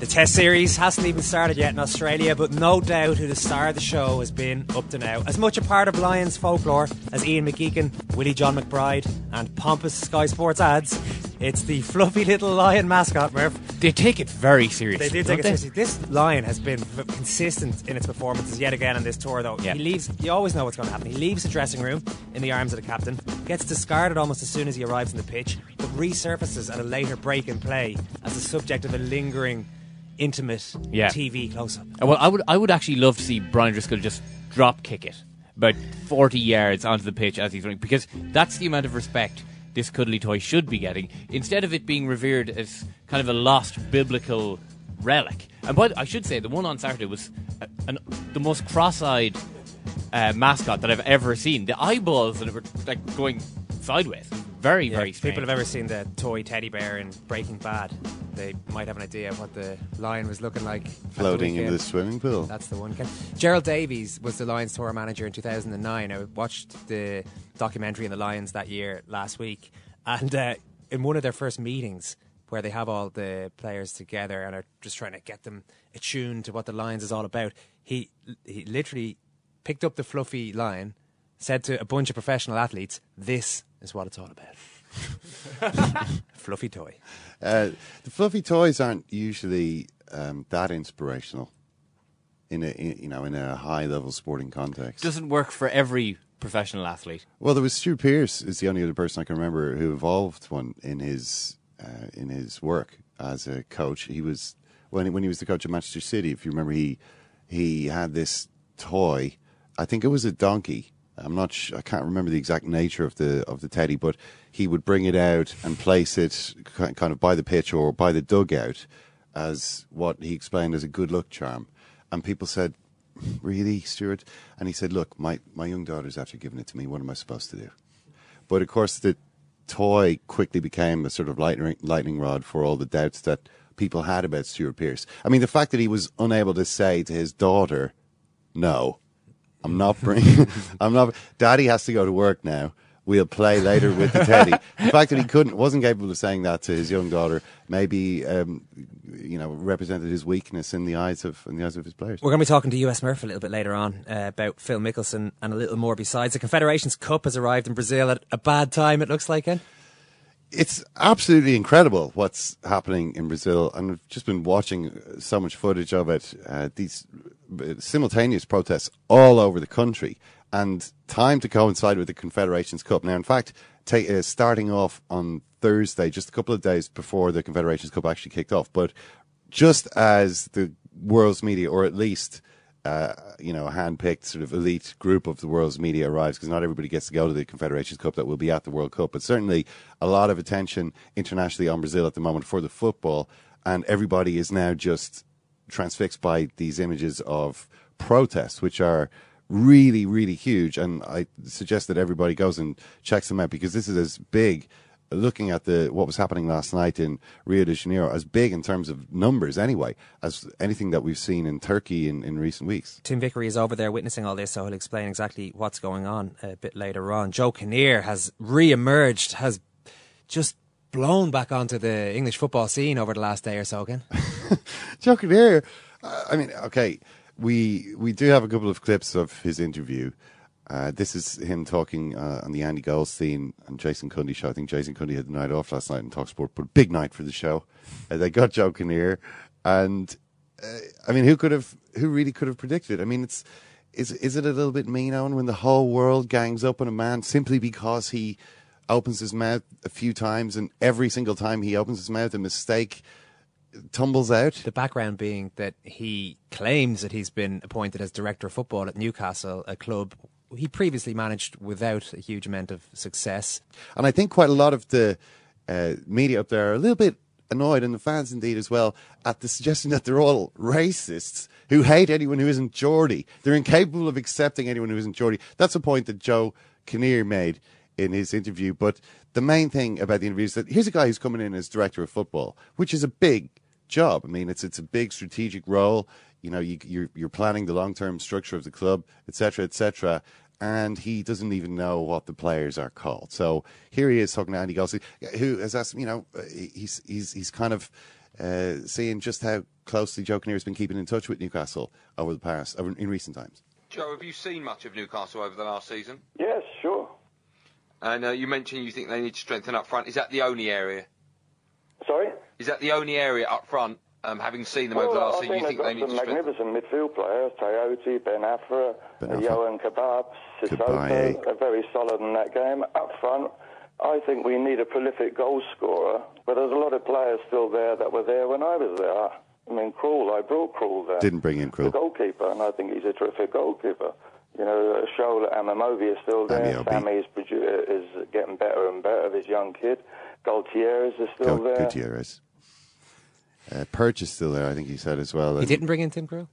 The Test series hasn't even started yet in Australia, but no doubt who the star of the show has been up to now. As much a part of Lions folklore as Ian McGeechan, Willie John McBride, and pompous Sky Sports ads, it's the fluffy little lion mascot, Murph. They take it very seriously. They do take it seriously. This lion has been v- consistent in its performances yet again on this tour, though. Yeah. He leaves. You always know what's going to happen. He leaves the dressing room in the arms of the captain, gets discarded almost as soon as he arrives on the pitch, but resurfaces at a later break in play as the subject of a lingering, intimate Yeah. TV close-up. Uh, Well, I would, I would actually love to see Brian Driscoll just drop kick it about 40 yards onto the pitch as he's running, because that's the amount of respect this cuddly toy should be getting, instead of it being revered as kind of a lost biblical relic. And by the, I should say, the one on Saturday was uh, an, the most cross-eyed uh, mascot that I've ever seen. The eyeballs that were like going sideways. Very, Yeah, very strange. people have ever seen the toy teddy bear in Breaking Bad, they might have an idea of what the lion was looking like. at the Floating in the swimming pool. That's the one. Gerald Davies was the Lions tour manager in 2009. I watched the documentary on the Lions that year last week, and uh, in one of their first meetings, where they have all the players together and are just trying to get them attuned to what the Lions is all about, he he literally picked up the fluffy lion, said to a bunch of professional athletes, "This is what it's all about." fluffy toy. Uh, the fluffy toys aren't usually um, that inspirational in a in, you know in a high level sporting context. Doesn't work for every professional athlete. well, there was Stu Pearce is the only other person I can remember who evolved one in his uh, in his work as a coach. He was when he, when he was the coach of Manchester City. If you remember, he he had this toy. I think it was a donkey. I'm not. Sh- I can't remember the exact nature of the of the teddy, but he would bring it out and place it kind of by the pitch or by the dugout as what he explained as a good luck charm. And people said, "Really, Stuart?" And he said, "Look, my my young daughter's after giving it to me. What am I supposed to do?" But of course, the toy quickly became a sort of lightning, lightning rod for all the doubts that people had about Stuart Pearce. I mean, the fact that he was unable to say to his daughter, "No, I'm not bringing. I'm not. Daddy has to go to work now. We'll play later with the teddy." the fact that he couldn't, wasn't capable of saying that to his young daughter, maybe, um, you know, represented his weakness in the eyes of in the eyes of his players. We're going to be talking to US Murph a little bit later on uh, about Phil Mickelson and a little more besides. The Confederations Cup has arrived in Brazil at a bad time, it looks like, it. it's absolutely incredible what's happening in Brazil, and I've just been watching so much footage of it. Uh, these simultaneous protests all over the country, and time to coincide with the Confederations Cup. Now, in fact, ta uh, starting off on Thursday, just a couple of days before the Confederations Cup actually kicked off, but just as the world's media, or at least uh, you know, a hand-picked sort of elite group of the world's media arrives because not everybody gets to go to the Confederations Cup that will be at the World Cup, but certainly a lot of attention internationally on Brazil at the moment for the football, and everybody is now just transfixed by these images of protests, which are really, really huge. And I suggest that everybody goes and checks them out because this is as big looking at the what was happening last night in Rio de Janeiro as big in terms of numbers anyway as anything that we've seen in Turkey in, in recent weeks. Tim Vickery is over there witnessing all this, so he'll explain exactly what's going on a bit later on. Joe Kinnear has re-emerged, has just blown back onto the English football scene over the last day or so again. Joe Kinnear, uh, I mean, okay, we we do have a couple of clips of his interview. Uh, this is him talking uh, on the Andy Goldstein and Jason Cundy show. I think Jason Cundy had the night off last night in Talksport, but big night for the show. Uh, they got Joe Kinnear, and uh, I mean, who could have, who really could have predicted? I mean, it's is is it a little bit mean, Eoin, when the whole world gangs up on a man simply because he opens his mouth a few times, and every single time he opens his mouth, a mistake tumbles out. The background being that he claims that he's been appointed as director of football at Newcastle, a club he previously managed without a huge amount of success. And I think quite a lot of the uh, media up there are a little bit annoyed, and the fans indeed as well, at the suggestion that they're all racists who hate anyone who isn't Geordie. They're incapable of accepting anyone who isn't Geordie. That's a point that Joe Kinnear made in his interview. But the main thing about the interview is that here's a guy who's coming in as director of football, which is a big job. I mean, it's it's a big strategic role. You know, you, you're you're planning the long term structure of the club, etc., etc and he doesn't even know what the players are called. So here he is talking to Andy Goldstein, who has asked, you know, he's he's he's kind of uh, seeing just how closely Joe Kinnear has been keeping in touch with Newcastle over the past, over, in recent times. Joe, have you seen much of Newcastle over the last season? Yes, sure. And uh, you mentioned you think they need to strengthen up front. Is that the only area? Sorry? Is that the only area up front um, having seen them well, over the last I season, you think they need some to magnificent midfield players, Toyota, Ben Afra, ben Johan Kebab, Sissoko, are very solid in that game. Up front, I think we need a prolific goal scorer, but there's a lot of players still there that were there when I was there. I mean, Krul, I brought Krul there. Didn't bring in Krul. The goalkeeper, and I think he's a terrific goalkeeper. You know, Shola Amemobi is still there. Sammy is, is getting better and better, this young kid. Gutierrez is still Go- there. Gutierrez. Uh, Perch is still there, I think he said as well. He didn't bring in Tim Krul?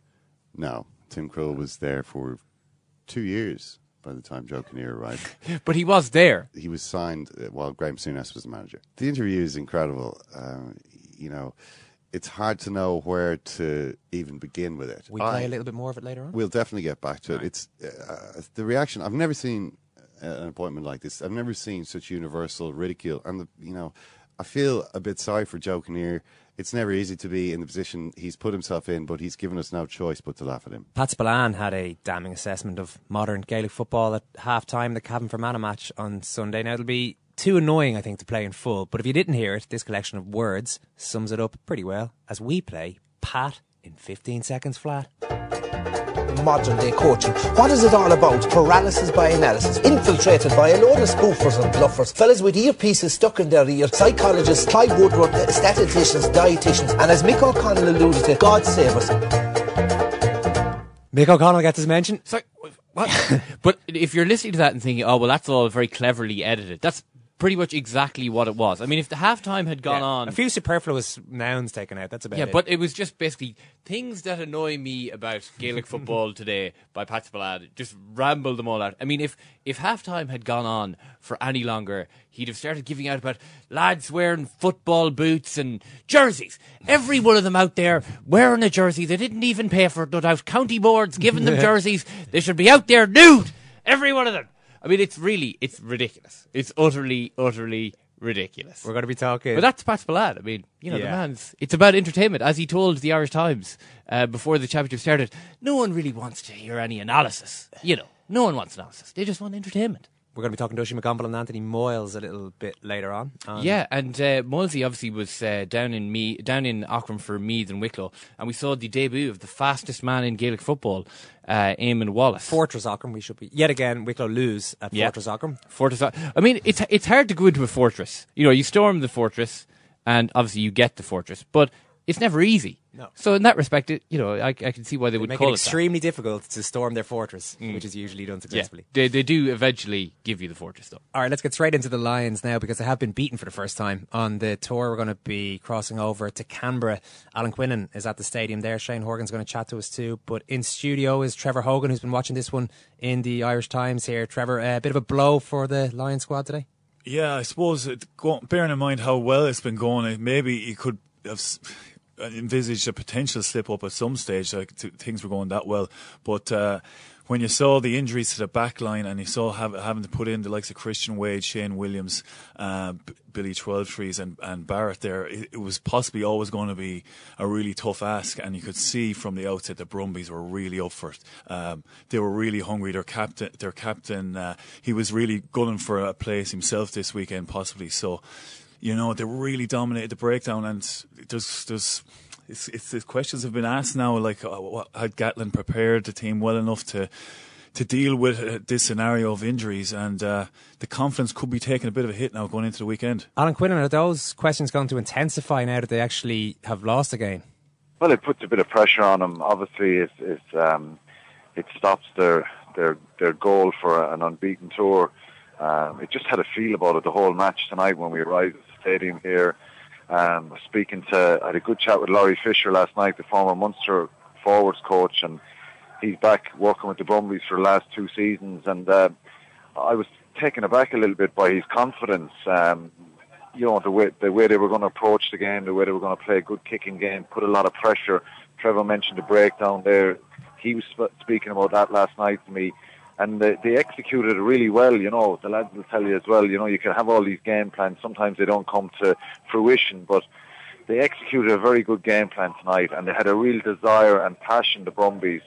No. Tim Krul was there for two years by the time Joe Kinnear arrived. but he was there. He was signed uh, while Graham Souness was the manager. The interview is incredible. Uh, you know, it's hard to know where to even begin with it. We play I, a little bit more of it later on. We'll definitely get back to right. it. It's uh, the reaction. I've never seen an appointment like this. I've never seen such universal ridicule, and the, you know, I feel a bit sorry for Joe Kinnear it's never easy to be in the position he's put himself in, but he's given us no choice but to laugh at him. Pat Spillane had a damning assessment of modern Gaelic football at half time, the Cavan Fermanagh match on Sunday. Now, it'll be too annoying, I think, to play in full, but if you didn't hear it, this collection of words sums it up pretty well as we play Pat in 15 seconds flat modern day coaching. What is it all about? Paralysis by analysis, infiltrated by a load of spoofers and bluffers, fellas with earpieces stuck in their ear, psychologists, Clive Woodward, statisticians, dietitians, and as Mick O'Connell alluded to, God save us. Mick O'Connell gets his mention. Sorry, what? but if you're listening to that and thinking, oh, well, that's all very cleverly edited, that's pretty much exactly what it was. I mean, if the halftime had gone yeah, on, a few superfluous nouns taken out. That's about yeah, it. but it was just basically things that annoy me about Gaelic football today by Pat Spillane. Just rambled them all out. I mean, if if halftime had gone on for any longer, he'd have started giving out about lads wearing football boots and jerseys. Every one of them out there wearing a jersey. They didn't even pay for it. No doubt. County boards giving them jerseys. They should be out there nude. Every one of them. I mean, it's really, it's ridiculous. It's utterly, utterly ridiculous. We're going to be talking. But that's Pat Spillane. I mean, you know, yeah. the man's. It's about entertainment. As he told the Irish Times uh, before the championship started, no one really wants to hear any analysis. You know, no one wants analysis. They just want entertainment. We're going to be talking to Oisin McConville and Anthony Moyles a little bit later on. Um, yeah, and uh, obviously was uh, down in me down in Aughrim for Meath and Wicklow, and we saw the debut of the fastest man in Gaelic football, uh, Eamon Wallace. Fortress Aughrim, we should be yet again. Wicklow lose at yeah. Fortress Aughrim. Fortress. I mean, it's it's hard to go into a fortress. You know, you storm the fortress, and obviously you get the fortress, but it's never easy. No. So in that respect, it, you know, I, I can see why they, they would make call it extremely difficult to storm their fortress, mm. which is usually done successfully. Yeah, they, they do eventually give you the fortress, though. All right, let's get straight into the Lions now because they have been beaten for the first time on the tour. We're going to be crossing over to Canberra. Alan Quinlan is at the stadium there. Shane Horgan's going to chat to us too. But in studio is Trevor Hogan, who's been watching this one in the Irish Times here. Trevor, a bit of a blow for the Lions squad today. Yeah, I suppose it, bearing in mind how well it's been going, maybe you could have envisaged a potential slip up at some stage. Like things were going that well, but. Uh, when you saw the injuries to the back line and you saw have, having to put in the likes of Christian Wade, Shane Williams, uh, B- Billy Twelvetrees and, and Barritt there, it, it, was possibly always going to be a really tough ask. And you could see from the outset the Brumbies were really up for it. Um, they were really hungry. Their captain, their captain, uh, he was really gunning for a place himself this weekend, possibly. So, you know, they really dominated the breakdown. And there's, there's, it's, it's the questions have been asked now. Like, uh, what, had Gatland prepared the team well enough to to deal with uh, this scenario of injuries? And uh, the confidence could be taking a bit of a hit now going into the weekend. Alan Quinlan, are those questions going to intensify now that they actually have lost a game? Well, it puts a bit of pressure on them. Obviously, it's, it's um, it stops their their their goal for an unbeaten tour. Um, it just had a feel about it the whole match tonight when we arrived at the stadium here. Um, speaking to, I had a good chat with Laurie Fisher last night, the former Munster forwards coach, and he's back working with the Brumbies for the last two seasons. And uh, I was taken aback a little bit by his confidence. Um, you know, the way, the way they were going to approach the game, the way they were going to play a good kicking game, put a lot of pressure. Trevor mentioned the breakdown there. He was speaking about that last night to me and they, they executed it really well. You know, the lads will tell you as well. You know, you can have all these game plans. Sometimes they don't come to fruition, but they executed a very good game plan tonight, and they had a real desire and passion. The Brumbies,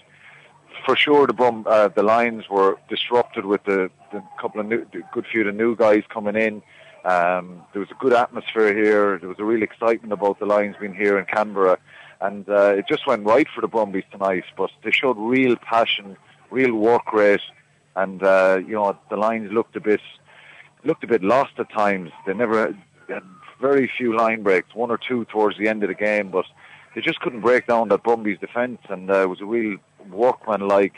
for sure, the Brum, uh, the Lions were disrupted with the, the couple of new, good few of new guys coming in. Um, there was a good atmosphere here. There was a real excitement about the Lions being here in Canberra, and uh, it just went right for the Brumbies tonight. But they showed real passion, real work rate and uh, you know the lines looked a bit looked a bit lost at times. They never had very few line breaks, one or two towards the end of the game, but they just couldn't break down that Brumbies defence, and uh, it was a real workman-like,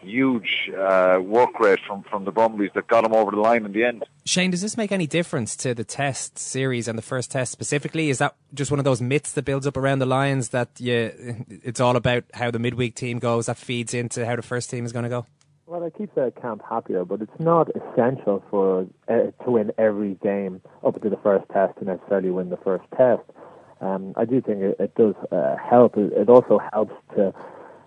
huge uh, work rate from from the Brumbies that got them over the line in the end. Shane, does this make any difference to the test series and the first test specifically? Is that just one of those myths that builds up around the Lions that you, it's all about how the midweek team goes that feeds into how the first team is going to go? Well, it keeps the camp happier, but it's not essential for uh, to win every game up to the first test to necessarily win the first test. Um, I do think it, it does uh, help. It, also helps to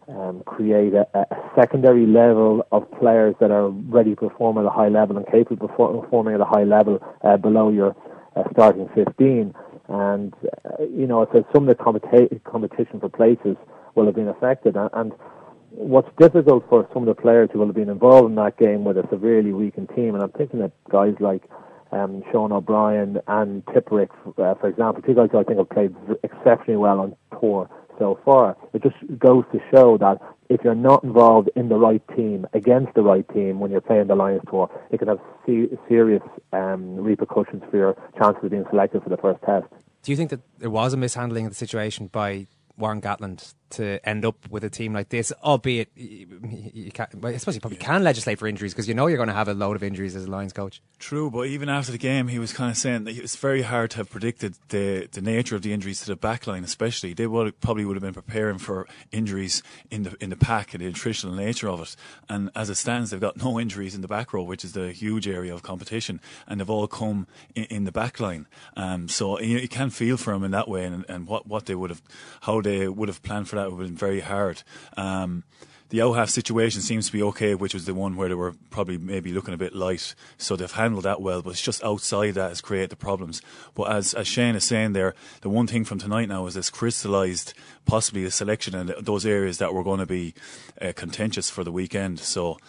um, create a, a, secondary level of players that are ready to perform at a high level and capable of performing at a high level uh, below your uh, starting 15. And, uh, you know, so some of the competi- competition for places will have been affected. and, and what's difficult for some of the players who will have been involved in that game with a severely weakened team, and I'm thinking of guys like um, Sean O'Brien and Tipuric, uh, for example, two guys who I think have played exceptionally well on tour so far. It just goes to show that if you're not involved in the right team against the right team when you're playing the Lions tour, it can have se- serious um, repercussions for your chances of being selected for the first test. Do you think that there was a mishandling of the situation by Warren Gatland to end up with a team like this, albeit you can't, I suppose you probably can legislate for injuries because you know you're going to have a load of injuries as a Lions coach. True, but even after the game, he was kind of saying that it's very hard to have predicted the the nature of the injuries to the back line, especially. They would, probably would have been preparing for injuries in the in the pack and the attritional nature of it. And as it stands, they've got no injuries in the back row, which is the huge area of competition, and they've all come in, in the back line. Um, so you, you can feel for them in that way, and, and what, what they would have, how they would have planned for that would have been very hard. Um, the out-half situation seems to be okay, which was the one where they were probably maybe looking a bit light. So they've handled that well, but it's just outside that has created the problems. But as, as Shane is saying there, the one thing from tonight now is this crystallised possibly the selection in those areas that were going to be uh, contentious for the weekend. So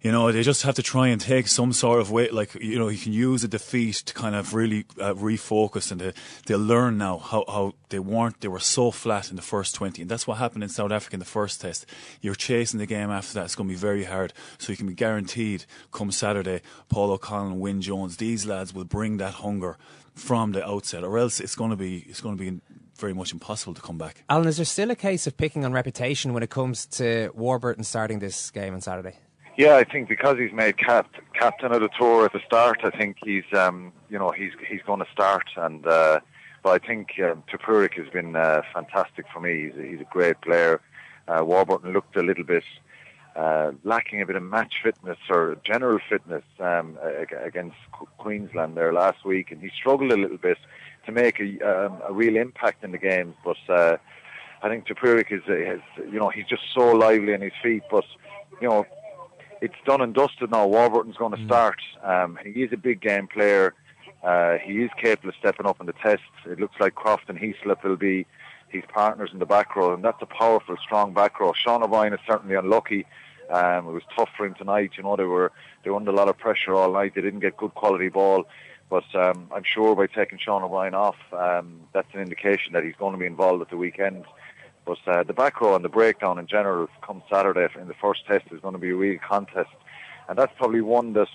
you know, they just have to try and take some sort of way, like, you know, you can use a defeat to kind of really uh, refocus and they'll learn now how, how they weren't, they were so flat in the first 20. And that's what happened in South Africa in the first test. You're chasing the game after that. It's going to be very hard. So you can be guaranteed come Saturday, Paul O'Connell and Wyn Jones, these lads will bring that hunger from the outset or else it's going to be, it's going to be very much impossible to come back. Alan, is there still a case of picking on reputation when it comes to Warburton starting this game on Saturday? Yeah, I think because he's made cap- captain of the tour at the start, I think he's um, you know he's he's going to start. And uh, but I think um, Tipuric has been uh, fantastic for me. He's a, he's a great player. Uh, Warburton looked a little bit uh, lacking a bit of match fitness or general fitness um, against Queensland there last week, and he struggled a little bit to make a, um, a real impact in the game. But uh, I think Tipuric is, is, you know, he's just so lively on his feet. But you know, it's done and dusted now. Warburton's going to mm. start. Um, he is a big game player. Uh, he is capable of stepping up in the tests. It looks like Croft and Heaslip will be his partners in the back row, and that's a powerful, strong back row. Sean O'Brien is certainly unlucky. Um, it was tough for him tonight. You know, they were they were under a lot of pressure all night. They didn't get good quality ball. But um, I'm sure by taking Sean O'Brien off, um, that's an indication that he's going to be involved at the weekend. But uh, the back row and the breakdown in general come Saturday in the first test is going to be a real contest. And that's probably one that,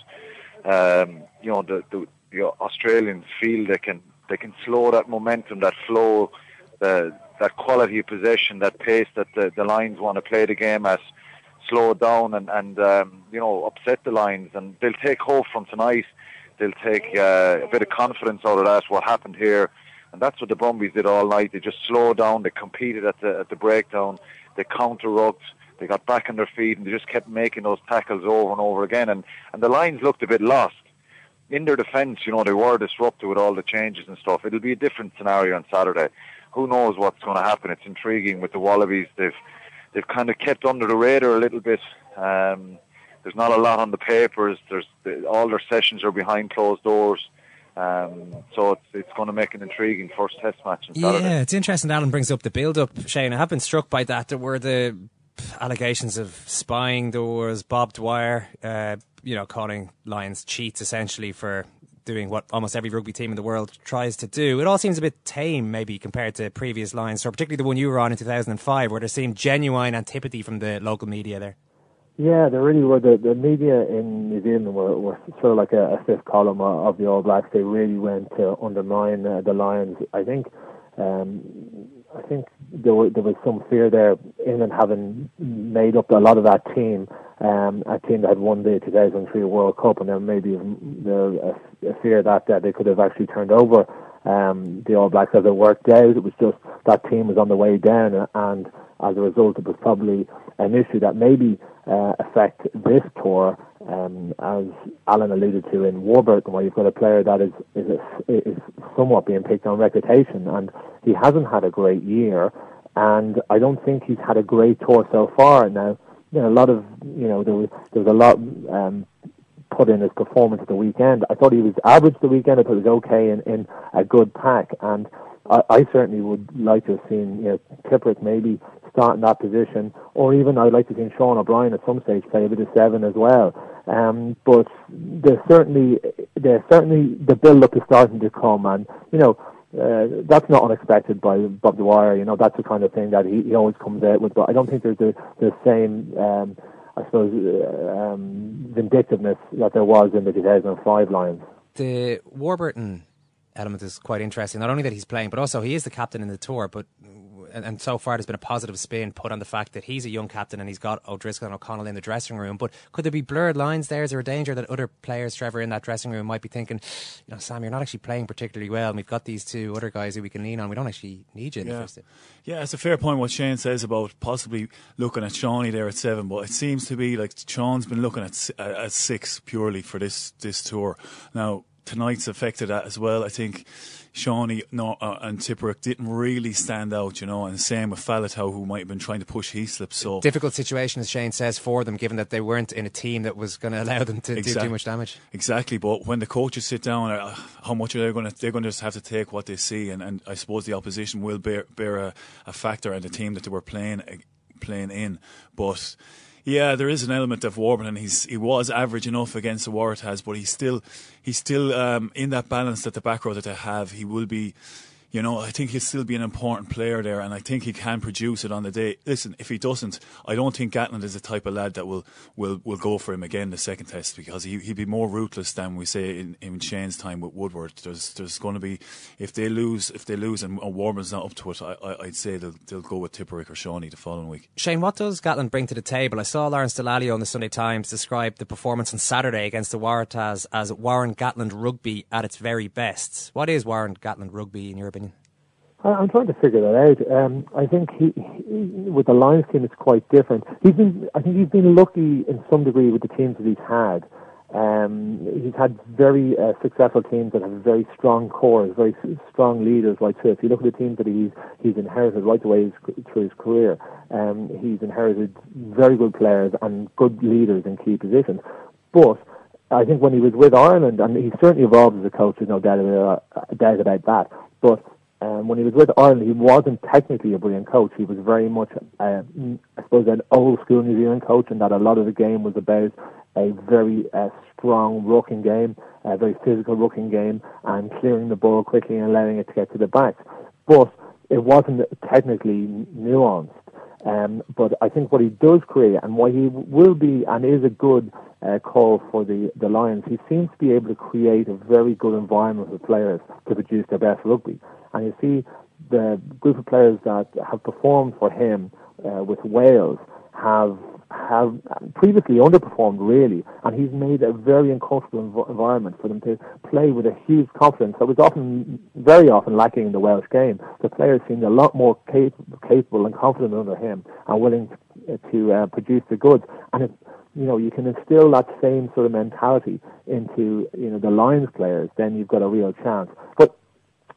um, you know, the, the, the Australians feel they can they can slow that momentum, that flow, the, that quality of possession, that pace that the, the Lions want to play the game at, slow down and, and um, you know, upset the Lions. And they'll take hope from tonight they'll take uh, a bit of confidence out of that, what happened here. And that's what the Brumbies did all night. They just slowed down, they competed at the, at the breakdown, they counter-rucked, they got back on their feet, and they just kept making those tackles over and over again. And, and the Lions looked a bit lost. In their defence, you know, they were disrupted with all the changes and stuff. It'll be a different scenario on Saturday. Who knows what's going to happen? It's intriguing with the Wallabies. They've they've kind of kept under the radar a little bit. Um, there's not a lot on the papers. There's all their sessions are behind closed doors. Um, so it's, it's going to make an intriguing first test match. Yeah, it's interesting Alan brings up the build up, Shane. I have been struck by that. There were the allegations of spying. There was Bob Dwyer, uh, you know, calling Lions cheats essentially for doing what almost every rugby team in the world tries to do. It all seems a bit tame, maybe, compared to previous Lions, so particularly the one you were on in 2005, where there seemed genuine antipathy from the local media there. Yeah, there really were. The, the media in New Zealand were, were sort of like a, a fifth column of the All Blacks. They really went to undermine uh, the Lions. I think, um, I think there, were, there was some fear there. England having made up a lot of that team, um, a team that had won the 2003 World Cup, and there may be a, a fear that uh, they could have actually turned over um, the All Blacks as it worked out. It was just that team was on the way down, and as a result, it was probably an issue that maybe uh, affect this tour, um, as Alan alluded to in Warburton, where you've got a player that is is, a, is somewhat being picked on reputation, and he hasn't had a great year, and I don't think he's had a great tour so far. Now, you know, a lot of you know there was there was a lot um, put in his performance at the weekend. I thought he was average the weekend. I thought he was okay in, in a good pack, and I, I certainly would like to have seen you know Tipuric maybe start in that position, or even I'd like to see Sean O'Brien at some stage play a bit of seven as well. Um, but there's certainly there's certainly the build up is starting to come, and you know uh, that's not unexpected by Bob Dwyer. You know that's the kind of thing that he, he always comes out with. But I don't think there's the the same. Um, I suppose uh, um, vindictiveness that there was in the 2005 Lions. The Warburton element is quite interesting. Not only that he's playing, but also he is the captain in the tour. But and, and, so far there's been a positive spin put on the fact that he's a young captain and he's got O'Driscoll and O'Connell in the dressing room. But could there be blurred lines there? Is there a danger that other players, Trevor, in that dressing room might be thinking, you know, Sam, you're not actually playing particularly well, and we've got these two other guys who we can lean on. We don't actually need you in yeah. the first. Yeah, it's a fair point what Shane says about possibly looking at Seanie there at seven, but it seems to be like Sean's been looking at at six purely for this this tour. Now tonight's affected that as well. I think Seanie no, uh, and Tipuric didn't really stand out, you know, and same with Faletau, who might have been trying to push Heaslip. So difficult situation, as Shane says, for them, given that they weren't in a team that was going to allow them to exactly. do too much damage. Exactly, but when the coaches sit down, uh, how much are they going to? They're going to just have to take what they see, and, and I suppose the opposition will bear bear a, a factor in the team that they were playing uh, playing in, but yeah, there is an element of Warburton. And he's he was average enough against the Waratahs, but he's still he's still um, in that balance that the back row that they have. He will be you know, I think he'll still be an important player there, and I think he can produce it on the day. Listen, if he doesn't, I don't think Gatland is the type of lad that will will, will go for him again the second test because he he'd be more ruthless than we say in, in Shane's time with Woodward. There's there's going to be if they lose if they lose and, Warman's not up to it, I, I, would say they'll they'll go with Tipuric or Seanie the following week. Shane, what does Gatland bring to the table? I saw Lawrence Dallaglio on the Sunday Times describe the performance on Saturday against the Waratahs as Warren Gatland rugby at its very best. What is Warren Gatland rugby in your opinion? I'm trying to figure that out. Um, I think he, he, with the Lions team, it's quite different. He's been, I think he's been lucky in some degree with the teams that he's had. Um, he's had very uh, successful teams that have very strong cores, very strong leaders right through. If you look at the teams that he's he's inherited right the way through his career, um, he's inherited very good players and good leaders in key positions. But I think when he was with Ireland, and he certainly evolved as a coach, there's no doubt about, uh, doubt about that. But um, when he was with Ireland, he wasn't technically a brilliant coach. He was very much, uh, I suppose, an old school New Zealand coach, and that a lot of the game was about a very uh, strong rucking game, a very physical rucking game, and clearing the ball quickly and allowing it to get to the back. But it wasn't technically nuanced. Um, but I think what he does create, and why he will be and is a good uh, call for the, the Lions, he seems to be able to create a very good environment for players to produce their best rugby. And you see the group of players that have performed for him uh, with Wales have have previously underperformed really, and he's made a very uncomfortable env- environment for them to play with a huge confidence that was often, very often lacking in the Welsh game. The players seemed a lot more cap- capable and confident under him and willing to, to uh, produce the goods. And if, you know, you can instill that same sort of mentality into, you know, the Lions players, then you've got a real chance. But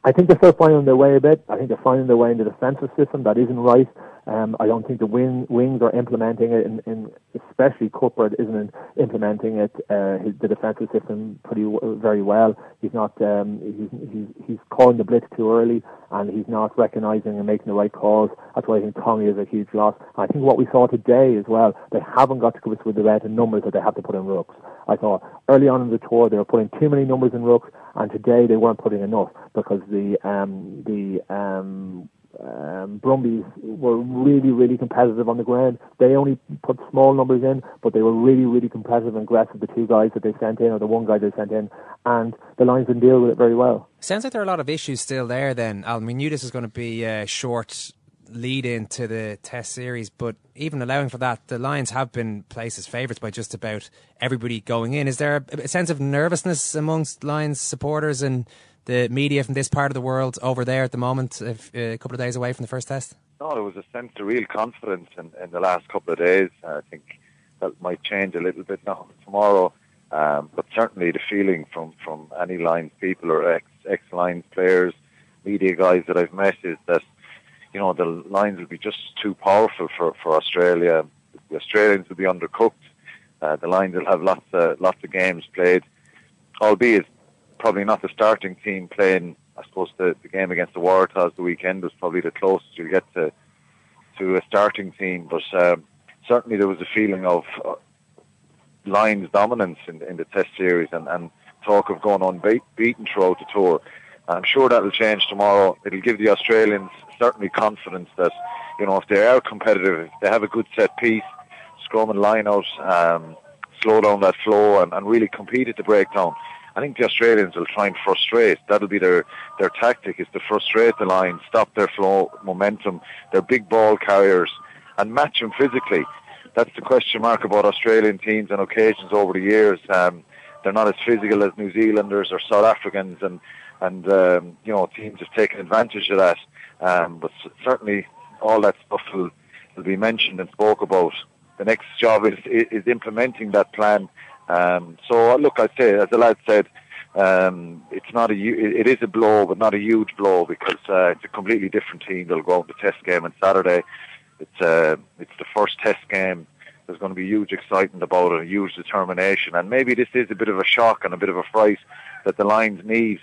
I think they're still finding their way a bit. I think they're finding their way in the defensive system that isn't right. Um, I don't think the wing, wings are implementing it, and, and especially Cuthbert isn't implementing it. Uh, his, the defensive system pretty very well. He's not. Um, he's, he's he's calling the blitz too early, and he's not recognising and making the right calls. That's why I think Tommy is a huge loss. I think what we saw today as well, they haven't got to grips with the amount of numbers that they have to put in rucks. I thought early on in the tour they were putting too many numbers in rucks, and today they weren't putting enough because the um, the um, um, Brumbies were really, really competitive on the ground. They only put small numbers in, but they were really, really competitive and aggressive. The two guys that they sent in, or the one guy they sent in, and the Lions didn't deal with it very well. Sounds like there are a lot of issues still there. Then, Al, we knew this was going to be a short lead into the Test series, but even allowing for that, the Lions have been placed as favourites by just about everybody going in. Is there a, a sense of nervousness amongst Lions supporters and the media from this part of the world over there at the moment, if, uh, a couple of days away from the first test? No, there was a sense of real confidence in, in the last couple of days. I think that might change a little bit now tomorrow. Um, but certainly the feeling from, from any Lions people or ex ex Lions players, media guys that I've met is that you know the Lions will be just too powerful for, for Australia. The Australians will be undercooked. Uh, the Lions will have lots of lots of games played, albeit probably not the starting team playing. I suppose the, the game against the Waratahs the weekend was probably the closest you'll get to to a starting team. But um, certainly there was a feeling of uh, Lions dominance in, in the Test series and, and talk of going unbeaten throughout the tour. I'm sure that'll change tomorrow. It'll give the Australians certainly confidence that you know if they are competitive, if they have a good set piece, scrum and line out, um, slow down that flow and, and really compete at the breakdown. I think the Australians will try and frustrate. That'll be their their tactic is to frustrate the line, stop their flow momentum. They're big ball carriers and match them physically. That's the question mark about Australian teams on occasions over the years. Um, they're not as physical as New Zealanders or South Africans, and and um, you know teams have taken advantage of that. Um, but certainly all that stuff will, will be mentioned and spoke about. The next job is is implementing that plan um, so look, I'd say, as the lad said, um, it's not a it is a blow, but not a huge blow because uh, it's a completely different team. They'll go out the test game on Saturday. It's uh, it's the first test game. There's going to be huge excitement about it, huge determination, and maybe this is a bit of a shock and a bit of a fright that the Lions need.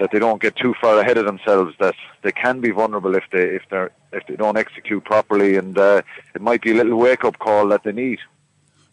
That they don't get too far ahead of themselves. That they can be vulnerable if they if they if they don't execute properly, and uh, it might be a little wake up call that they need.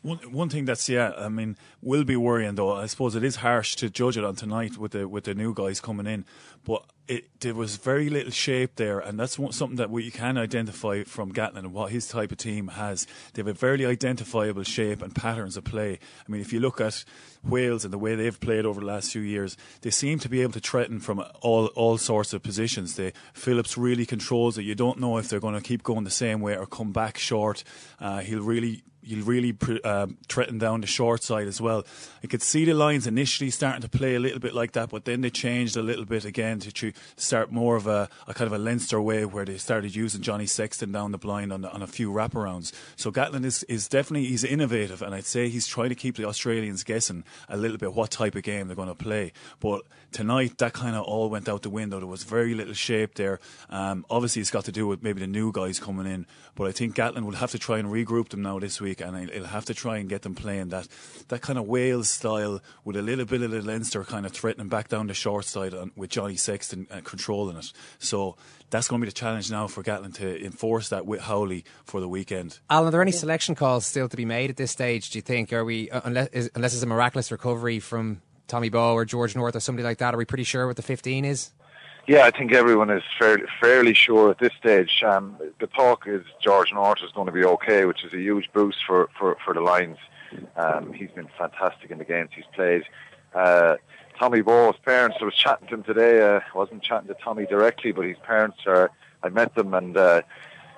One one thing that's yeah, I mean, will be worrying though. I suppose it is harsh to judge it on tonight with the with the new guys coming in, but it there was very little shape there, and that's one, something that we can identify from Gatland and what his type of team has. They have a very identifiable shape and patterns of play. I mean, if you look at Wales and the way they've played over the last few years, they seem to be able to threaten from all all sorts of positions. They Phillips really controls it. You don't know if they're going to keep going the same way or come back short. Uh, he'll really you'll really um, threaten down the short side as well. I could see the lines initially starting to play a little bit like that, but then they changed a little bit again to start more of a, a kind of a Leinster way where they started using Johnny Sexton down the blind on, on a few wraparounds. So Gatland is, is definitely he's innovative, and I'd say he's trying to keep the Australians guessing a little bit what type of game they're going to play. But tonight, that kind of all went out the window. There was very little shape there. Um, obviously, it's got to do with maybe the new guys coming in, but I think Gatland will have to try and regroup them now this week, and he'll have to try and get them playing that that kind of Wales style with a little bit of the Leinster kind of threatening back down the short side on, with Johnny Sexton uh, controlling it. So that's going to be the challenge now for Gatland to enforce that with Howley for the weekend. Alan, are there any selection calls still to be made at this stage? Do you think? Are we uh, unless unless it's a miraculous recovery from Tommy Bowe or George North or somebody like that? Are we pretty sure what the fifteen is? Yeah, I think everyone is fairly, fairly sure at this stage. Um, the talk is George North is going to be okay, which is a huge boost for, for, for the Lions. Um, he's been fantastic in the games he's played. Uh, Tommy Bowe's parents, I was chatting to him today. Uh, I wasn't chatting to Tommy directly, but his parents are. I met them, and uh,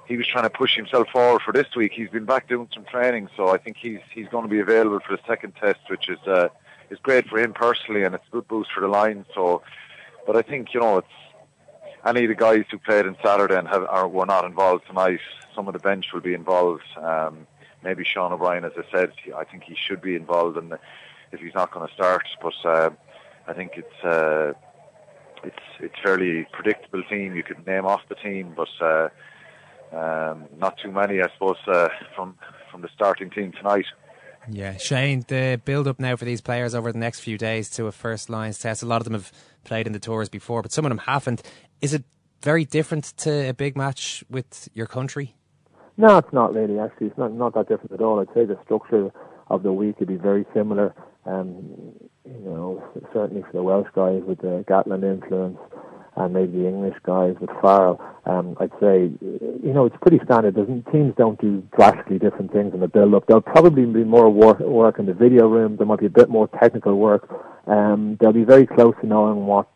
he was trying to push himself forward for this week. He's been back doing some training, so I think he's he's going to be available for the second test, which is uh, is great for him personally, and it's a good boost for the line. So but I think you know it's any of the guys who played on Saturday and have, are, were not involved tonight. Some of the bench will be involved. Um, maybe Sean O'Brien, as I said, I think he should be involved, in the, if he's not going to start. But uh, I think it's uh, it's it's fairly predictable team. You could name off the team, but uh, um, not too many, I suppose, uh, from from the starting team tonight. Yeah, Shane, the build up now for these players over the next few days to a first lines test. A lot of them have played in the tours before, but some of them haven't. Is it very different to a big match with your country? No, it's not really. Actually, it's not not that different at all. I'd say the structure of the week would be very similar. Um, you know, certainly for the Welsh guys with the Gatland influence, and maybe the English guys with Farrell. Um, I'd say, you know, it's pretty standard. Doesn't teams don't do drastically different things in the build-up. There'll probably be more work, work in the video room. There might be a bit more technical work. Um, they'll be very close to knowing what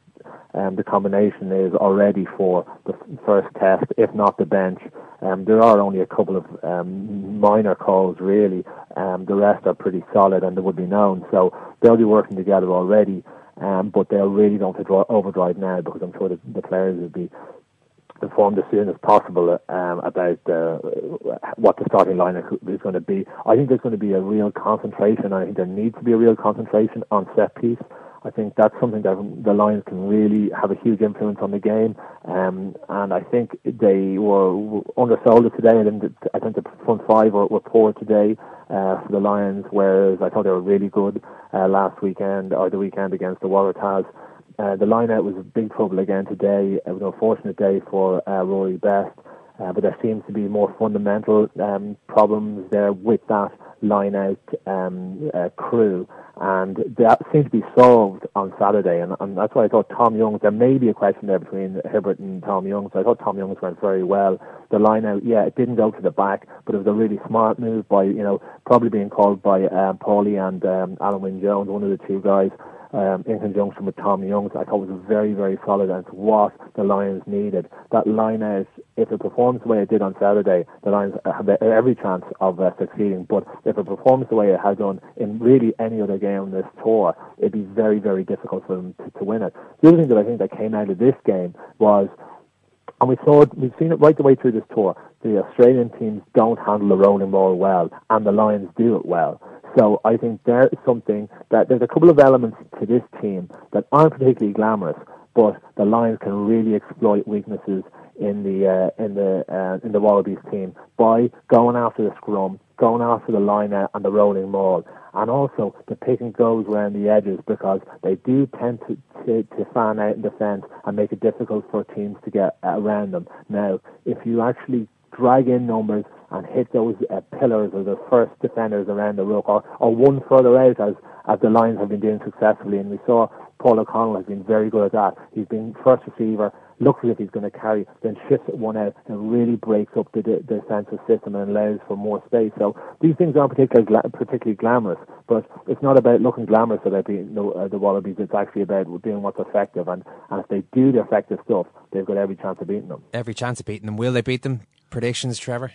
um, the combination is already for the first test, if not the bench. Um, there are only a couple of um, minor calls, really. Um, the rest are pretty solid and they would be known. So they'll be working together already. Um, but they'll really don't overdrive now because I'm sure the, the players will be informed as soon as possible um, about uh, what the starting line is going to be. I think there's going to be a real concentration. And I think there needs to be a real concentration on set piece. I think that's something that the Lions can really have a huge influence on the game. Um, and I think they were undersold today. And I think the front five were, were poor today uh, for the Lions, whereas I thought they were really good uh, last weekend or the weekend against the Waratahs. Uh, the line out was big trouble again today. It was an unfortunate day for uh, Rory Best, uh, but there seems to be more fundamental um, problems there with that line out um, uh, crew, and that seemed to be solved on Saturday, and, and, that's why I thought Tom Youngs. There may be a question there between Hibbard and Tom Youngs. So I thought Tom Youngs went very well. The line out, yeah, it didn't go to the back, but it was a really smart move by you know probably being called by um, Paulie and um, Alun Wyn Jones, one of the two guys um, in conjunction with Tom Youngs, I thought was very, very solid and what the Lions needed. That line is, if it performs the way it did on Saturday, the Lions have every chance of uh, succeeding. But if it performs the way it has done in really any other game on this tour, it'd be very, very difficult for them to, to win it. The other thing that I think that came out of this game was and we saw we've seen it right the way through this tour. The Australian teams don't handle the rolling ball well, and the Lions do it well. So I think there is something that there's a couple of elements to this team that aren't particularly glamorous, but the Lions can really exploit weaknesses in the uh, in the uh, in the Wallabies team by going after the scrum, going after the line out and the rolling maul, and also the pick and goes around the edges because they do tend to, to, to fan out in defence and make it difficult for teams to get around them. Now, if you actually drag in numbers and hit those uh, pillars or the first defenders around the ruck or, or one further out as, as the Lions have been doing successfully. And we saw Paul O'Connell has been very good at that. He's been first receiver, looks as if he's going to carry, then shifts one out and really breaks up the, the defensive system and allows for more space. So these things aren't particularly, gla- particularly glamorous, but it's not about looking glamorous about being the, uh, the Wallabies. It's actually about doing what's effective. And, and if they do the effective stuff, they've got every chance of beating them. Every chance of beating them. Will they beat them? Predictions, Trevor?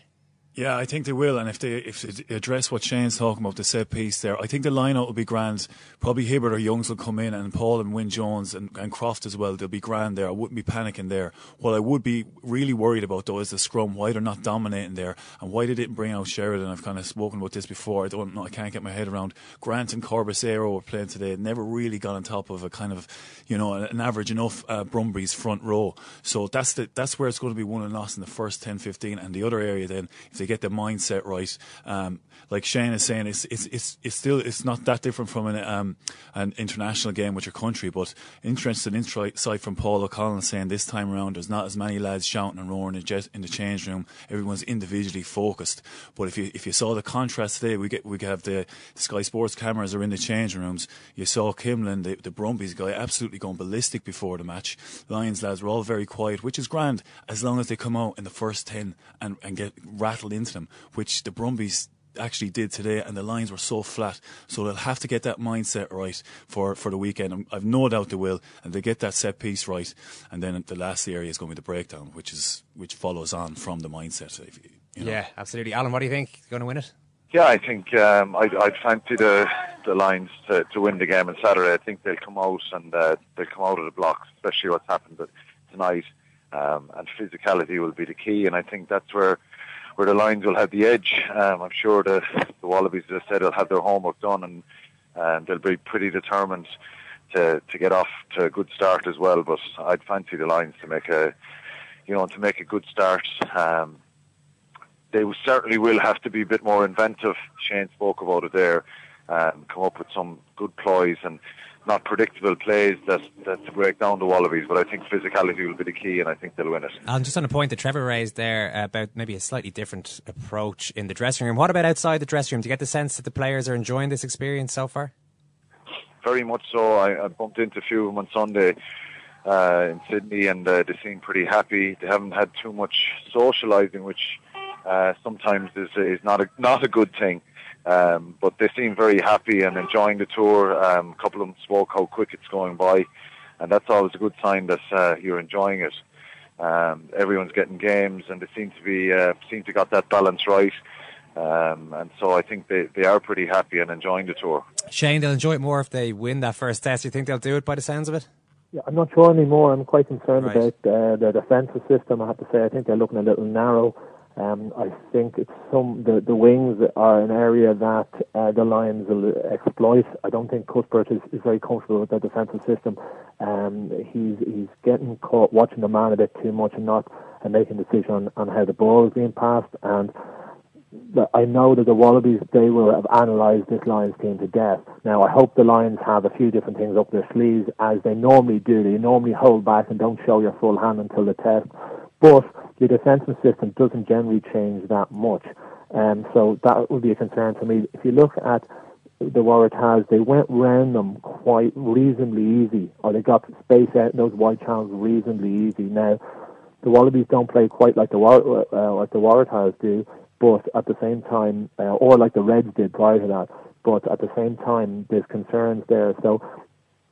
Yeah, I think they will, and if they if they address what Shane's talking about the set piece there, I think the lineup will be grand. Probably Hibbard or Youngs will come in, and Paul and Wyn Jones and, and Croft as well. They'll be grand there. I wouldn't be panicking there. What I would be really worried about though is the scrum. Why they're not dominating there, and why they didn't bring out Sheridan. I've kind of spoken about this before. I don't know. I can't get my head around. Grant and Corbisiero were playing today. Never really got on top of a kind of you know an average enough uh, front row. So that's the that's where it's going to be won and lost in the first 10, 15. and the other area then if they get the mindset right. Um, like Shane is saying, it's, it's it's it's still it's not that different from an um, an international game with your country. But interesting insight from Paul O'Connell saying this time around there's not as many lads shouting and roaring in the change room. Everyone's individually focused. But if you if you saw the contrast today, we get we have the Sky Sports cameras are in the change rooms. You saw Kimlin, the, the Brumbies guy, absolutely going ballistic before the match. Lions lads were all very quiet, which is grand as long as they come out in the first ten and, and get rattled into them, which the Brumbies actually did today, and the lines were so flat. So they'll have to get that mindset right for, for the weekend. I've no doubt they will, and they get that set piece right. And then the last area is going to be the breakdown, which is which follows on from the mindset. You know. Yeah, absolutely. Alan, what do you think? Going to win it? Yeah, I think um, I'd, I'd fancy the the Lions to, to win the game on Saturday. I think they'll come out and uh, they'll come out of the blocks, especially what's happened tonight. Um, and physicality will be the key, and I think that's where where the Lions will have the edge. Um, I'm sure the, the Wallabies, as I said, will have their homework done and, and they'll be pretty determined to, to get off to a good start as well. But I'd fancy the Lions to make a, you know, to make a good start. Um, they certainly will have to be a bit more inventive. Shane spoke about it there. Um, come up with some good ploys and not predictable plays that, that to break down the Wallabies. But I think physicality will be the key, and I think they'll win it. And just on a point that Trevor raised there about maybe a slightly different approach in the dressing room. What about outside the dressing room? Do you get the sense that the players are enjoying this experience so far? Very much so. I, I bumped into a few of them on Sunday. Uh, in Sydney, and uh, they seem pretty happy. They haven't had too much socialising, which uh, sometimes is is not a not a good thing. Um, but they seem very happy and enjoying the tour. Um, a couple of them spoke how quick it's going by, and that's always a good sign that uh, you're enjoying it. Um, everyone's getting games, and they seem to be uh, seem to got that balance right. Um, and so I think they, they are pretty happy and enjoying the tour. Shane, they'll enjoy it more if they win that first test. Do you think they'll do it by the sounds of it? Yeah, I'm not sure anymore. I'm quite concerned right. about uh, their defensive system. I have to say, I think they're looking a little narrow. Um, I think it's some the, the wings are an area that uh, the Lions will exploit. I don't think Cuthbert is, is very comfortable with that defensive system. Um, he's he's getting caught watching the man a bit too much and not uh, making decision on, on how the ball is being passed. And I know that the Wallabies they will have analysed this Lions team to death. Now I hope the Lions have a few different things up their sleeves as they normally do. They normally hold back and don't show your full hand until the test. But your defensive system doesn't generally change that much. Um, so that would be a concern for me. If you look at the Waratahs, they went round them quite reasonably easy, or they got space out in those wide channels reasonably easy. Now, the Wallabies don't play quite like the uh, like the Waratahs do, but at the same time, uh, or like the Reds did prior to that. But at the same time, there's concerns there. So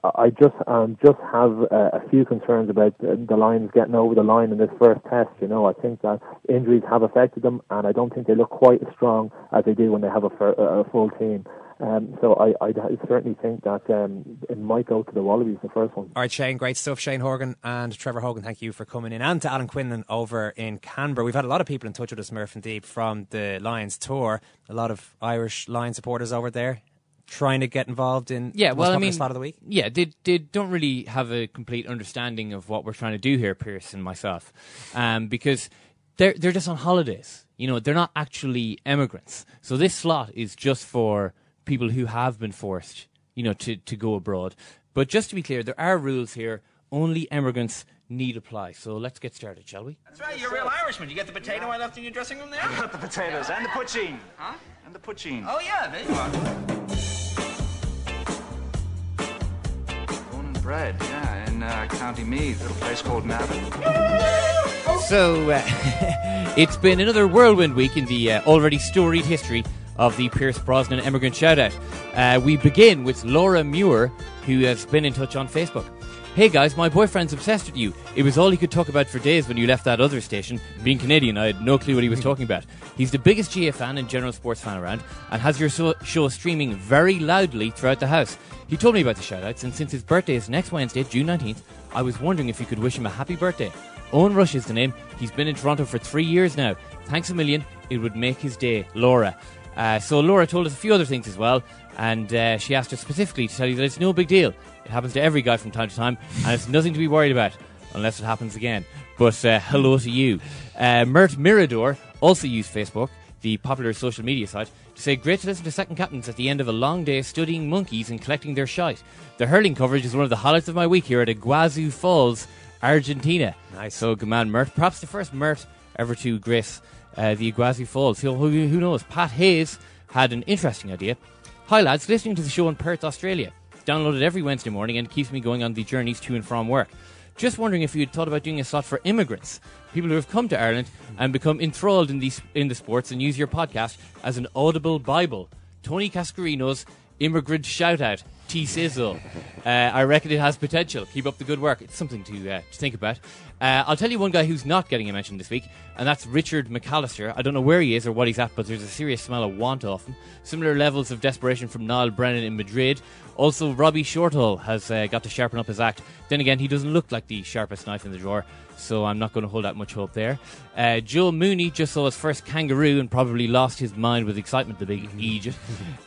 I just um, just have uh, a few concerns about the, the Lions getting over the line in this first test. You know, I think that injuries have affected them, and I don't think they look quite as strong as they do when they have a, fir- a full team. Um, so I, I, certainly think that um, it might go to the Wallabies, the first one. All right, Shane, great stuff. Shane Horgan and Trevor Hogan, thank you for coming in. And to Alan Quinlan over in Canberra. We've had a lot of people in touch with us, Murph and Deep, from the Lions tour. A lot of Irish Lions supporters over there trying to get involved in yeah, well, I mean, slot of the week? Yeah, they, they don't really have a complete understanding of what we're trying to do here, Pierce and myself, um, because they're they're just on holidays. You know, they're not actually emigrants. So this slot is just for people who have been forced, you know, to, to go abroad. But just to be clear, there are rules here. Only immigrants need apply. So let's get started, shall we? That's right, you're a real Irishman. You get the potato I left in your dressing room there? I got the potatoes and the poutine. Huh? And the poutine. Oh, yeah, there you are. Bred, yeah, in uh, County Meath, little place called Navan. So, uh, it's been another whirlwind week in the uh, already storied history of the Pierce Brosnan Emigrant Shoutout. Uh, we begin with Laura Muir, who has been in touch on Facebook. Hey guys, my boyfriend's obsessed with you. It was all he could talk about for days when you left that other station. Being Canadian, I had no clue what he was talking about. He's the biggest GAA fan and general sports fan around and has your so- show streaming very loudly throughout the house. He told me about the shoutouts, and since his birthday is next Wednesday, June 19th, I was wondering if you could wish him a happy birthday. Owen Rush is the name. He's been in Toronto for three years now. Thanks a million. It would make his day. Laura. Uh, so Laura told us a few other things as well, and uh, she asked us specifically to tell you that it's no big deal. It happens to every guy from time to time, and it's nothing to be worried about, unless it happens again. But uh, hello to you. Uh, Mert Mirador also used Facebook, the popular social media site, to say great to listen to second captains at the end of a long day studying monkeys and collecting their shite. The hurling coverage is one of the highlights of my week here at Iguazu Falls, Argentina. Nice. So good man, Mert. Perhaps the first Mert ever to grace uh, the Iguazu Falls. Who, who knows? Pat Hayes had an interesting idea. Hi lads, listening to the show in Perth, Australia. Downloaded every Wednesday morning and keeps me going on the journeys to and from work. Just wondering if you had thought about doing a slot for immigrants, people who have come to Ireland and become enthralled in the, in the sports and use your podcast as an audible Bible. Tony Cascarino's immigrant shout out, T Sizzle. Uh, I reckon it has potential. Keep up the good work. It's something to, uh, to think about. Uh, I'll tell you one guy who's not getting a mention this week, and that's Richard McAllister. I don't know where he is or what he's at, but there's a serious smell of want off him. Similar levels of desperation from Niall Brennan in Madrid. Also, Robbie Shortall has uh, got to sharpen up his act. Then again, he doesn't look like the sharpest knife in the drawer, so I'm not going to hold out much hope there. Uh, Joe Mooney just saw his first kangaroo and probably lost his mind with excitement, the big Egypt.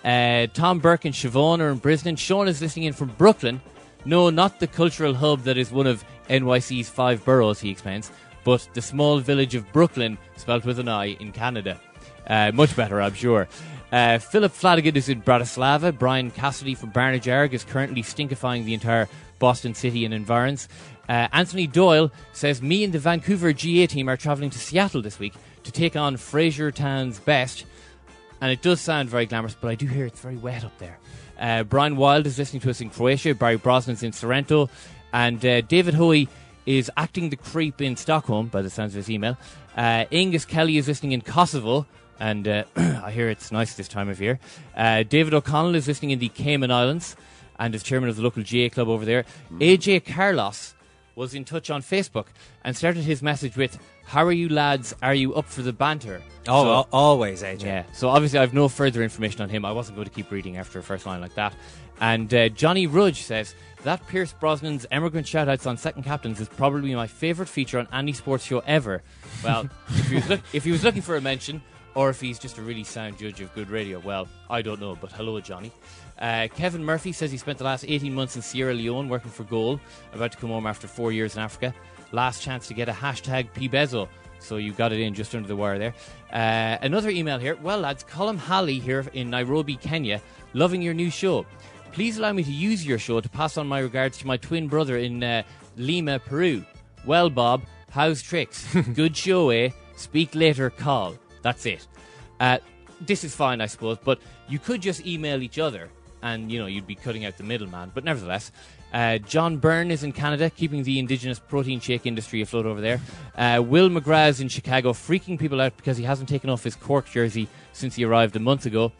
Uh, Tom Burke and Siobhan are in Brisbane. Sean is listening in from Brooklyn. No, not the cultural hub that is one of NYC's five boroughs, he explains, but the small village of Brooklin, spelt with an I, in Canada. Uh, much better, I'm sure. Uh, Philip Flanagan is in Bratislava. Brian Cassidy from Barnajarg is currently stinkifying the entire Boston city and environs. Uh, Anthony Doyle says, Me and the Vancouver GAA team are travelling to Seattle this week to take on Fraser Town's best. And it does sound very glamorous, but I do hear it's very wet up there. Uh, Brian Wild is listening to us in Croatia. Barry Brosnan's in Sorrento. And uh, David Hoey is acting the creep in Stockholm, by the sounds of his email. Uh, Angus Kelly is listening in Kosovo. And uh, I hear it's nice this time of year. Uh, David O'Connell is listening in the Cayman Islands and is chairman of the local GAA club over there. AJ Carlos was in touch on Facebook and started his message with, How are you lads? Are you up for the banter? Oh, So- al- always, AJ. yeah. So obviously, I have no further information on him. I wasn't going to keep reading after a first line like that. And uh, Johnny Rudge says that Pierce Brosnan's emigrant shoutouts on second captains is probably my favourite feature on any sports show ever. Well, if, he was look- if he was looking for a mention, or if he's just a really sound judge of good radio, well, I don't know. But hello, Johnny. Uh, Kevin Murphy says he spent the last 18 months in Sierra Leone working for Goal, about to come home after four years in Africa. Last chance to get a hashtag PBezo. So you got it in just under the wire there. Uh, another email here. Well, lads, Colin Halley here in Nairobi, Kenya, loving your new show. Please allow me to use your show to pass on my regards to my twin brother in uh, Lima, Peru. Well, Bob, how's tricks? Good show, eh? Speak later, call. That's it. Uh, this is fine, I suppose, but you could just email each other and, you know, you'd be cutting out the middleman. But nevertheless, uh, John Byrne is in Canada, keeping the indigenous protein shake industry afloat over there. Uh, Will McGrath is in Chicago, freaking people out because he hasn't taken off his Cork jersey since he arrived a month ago.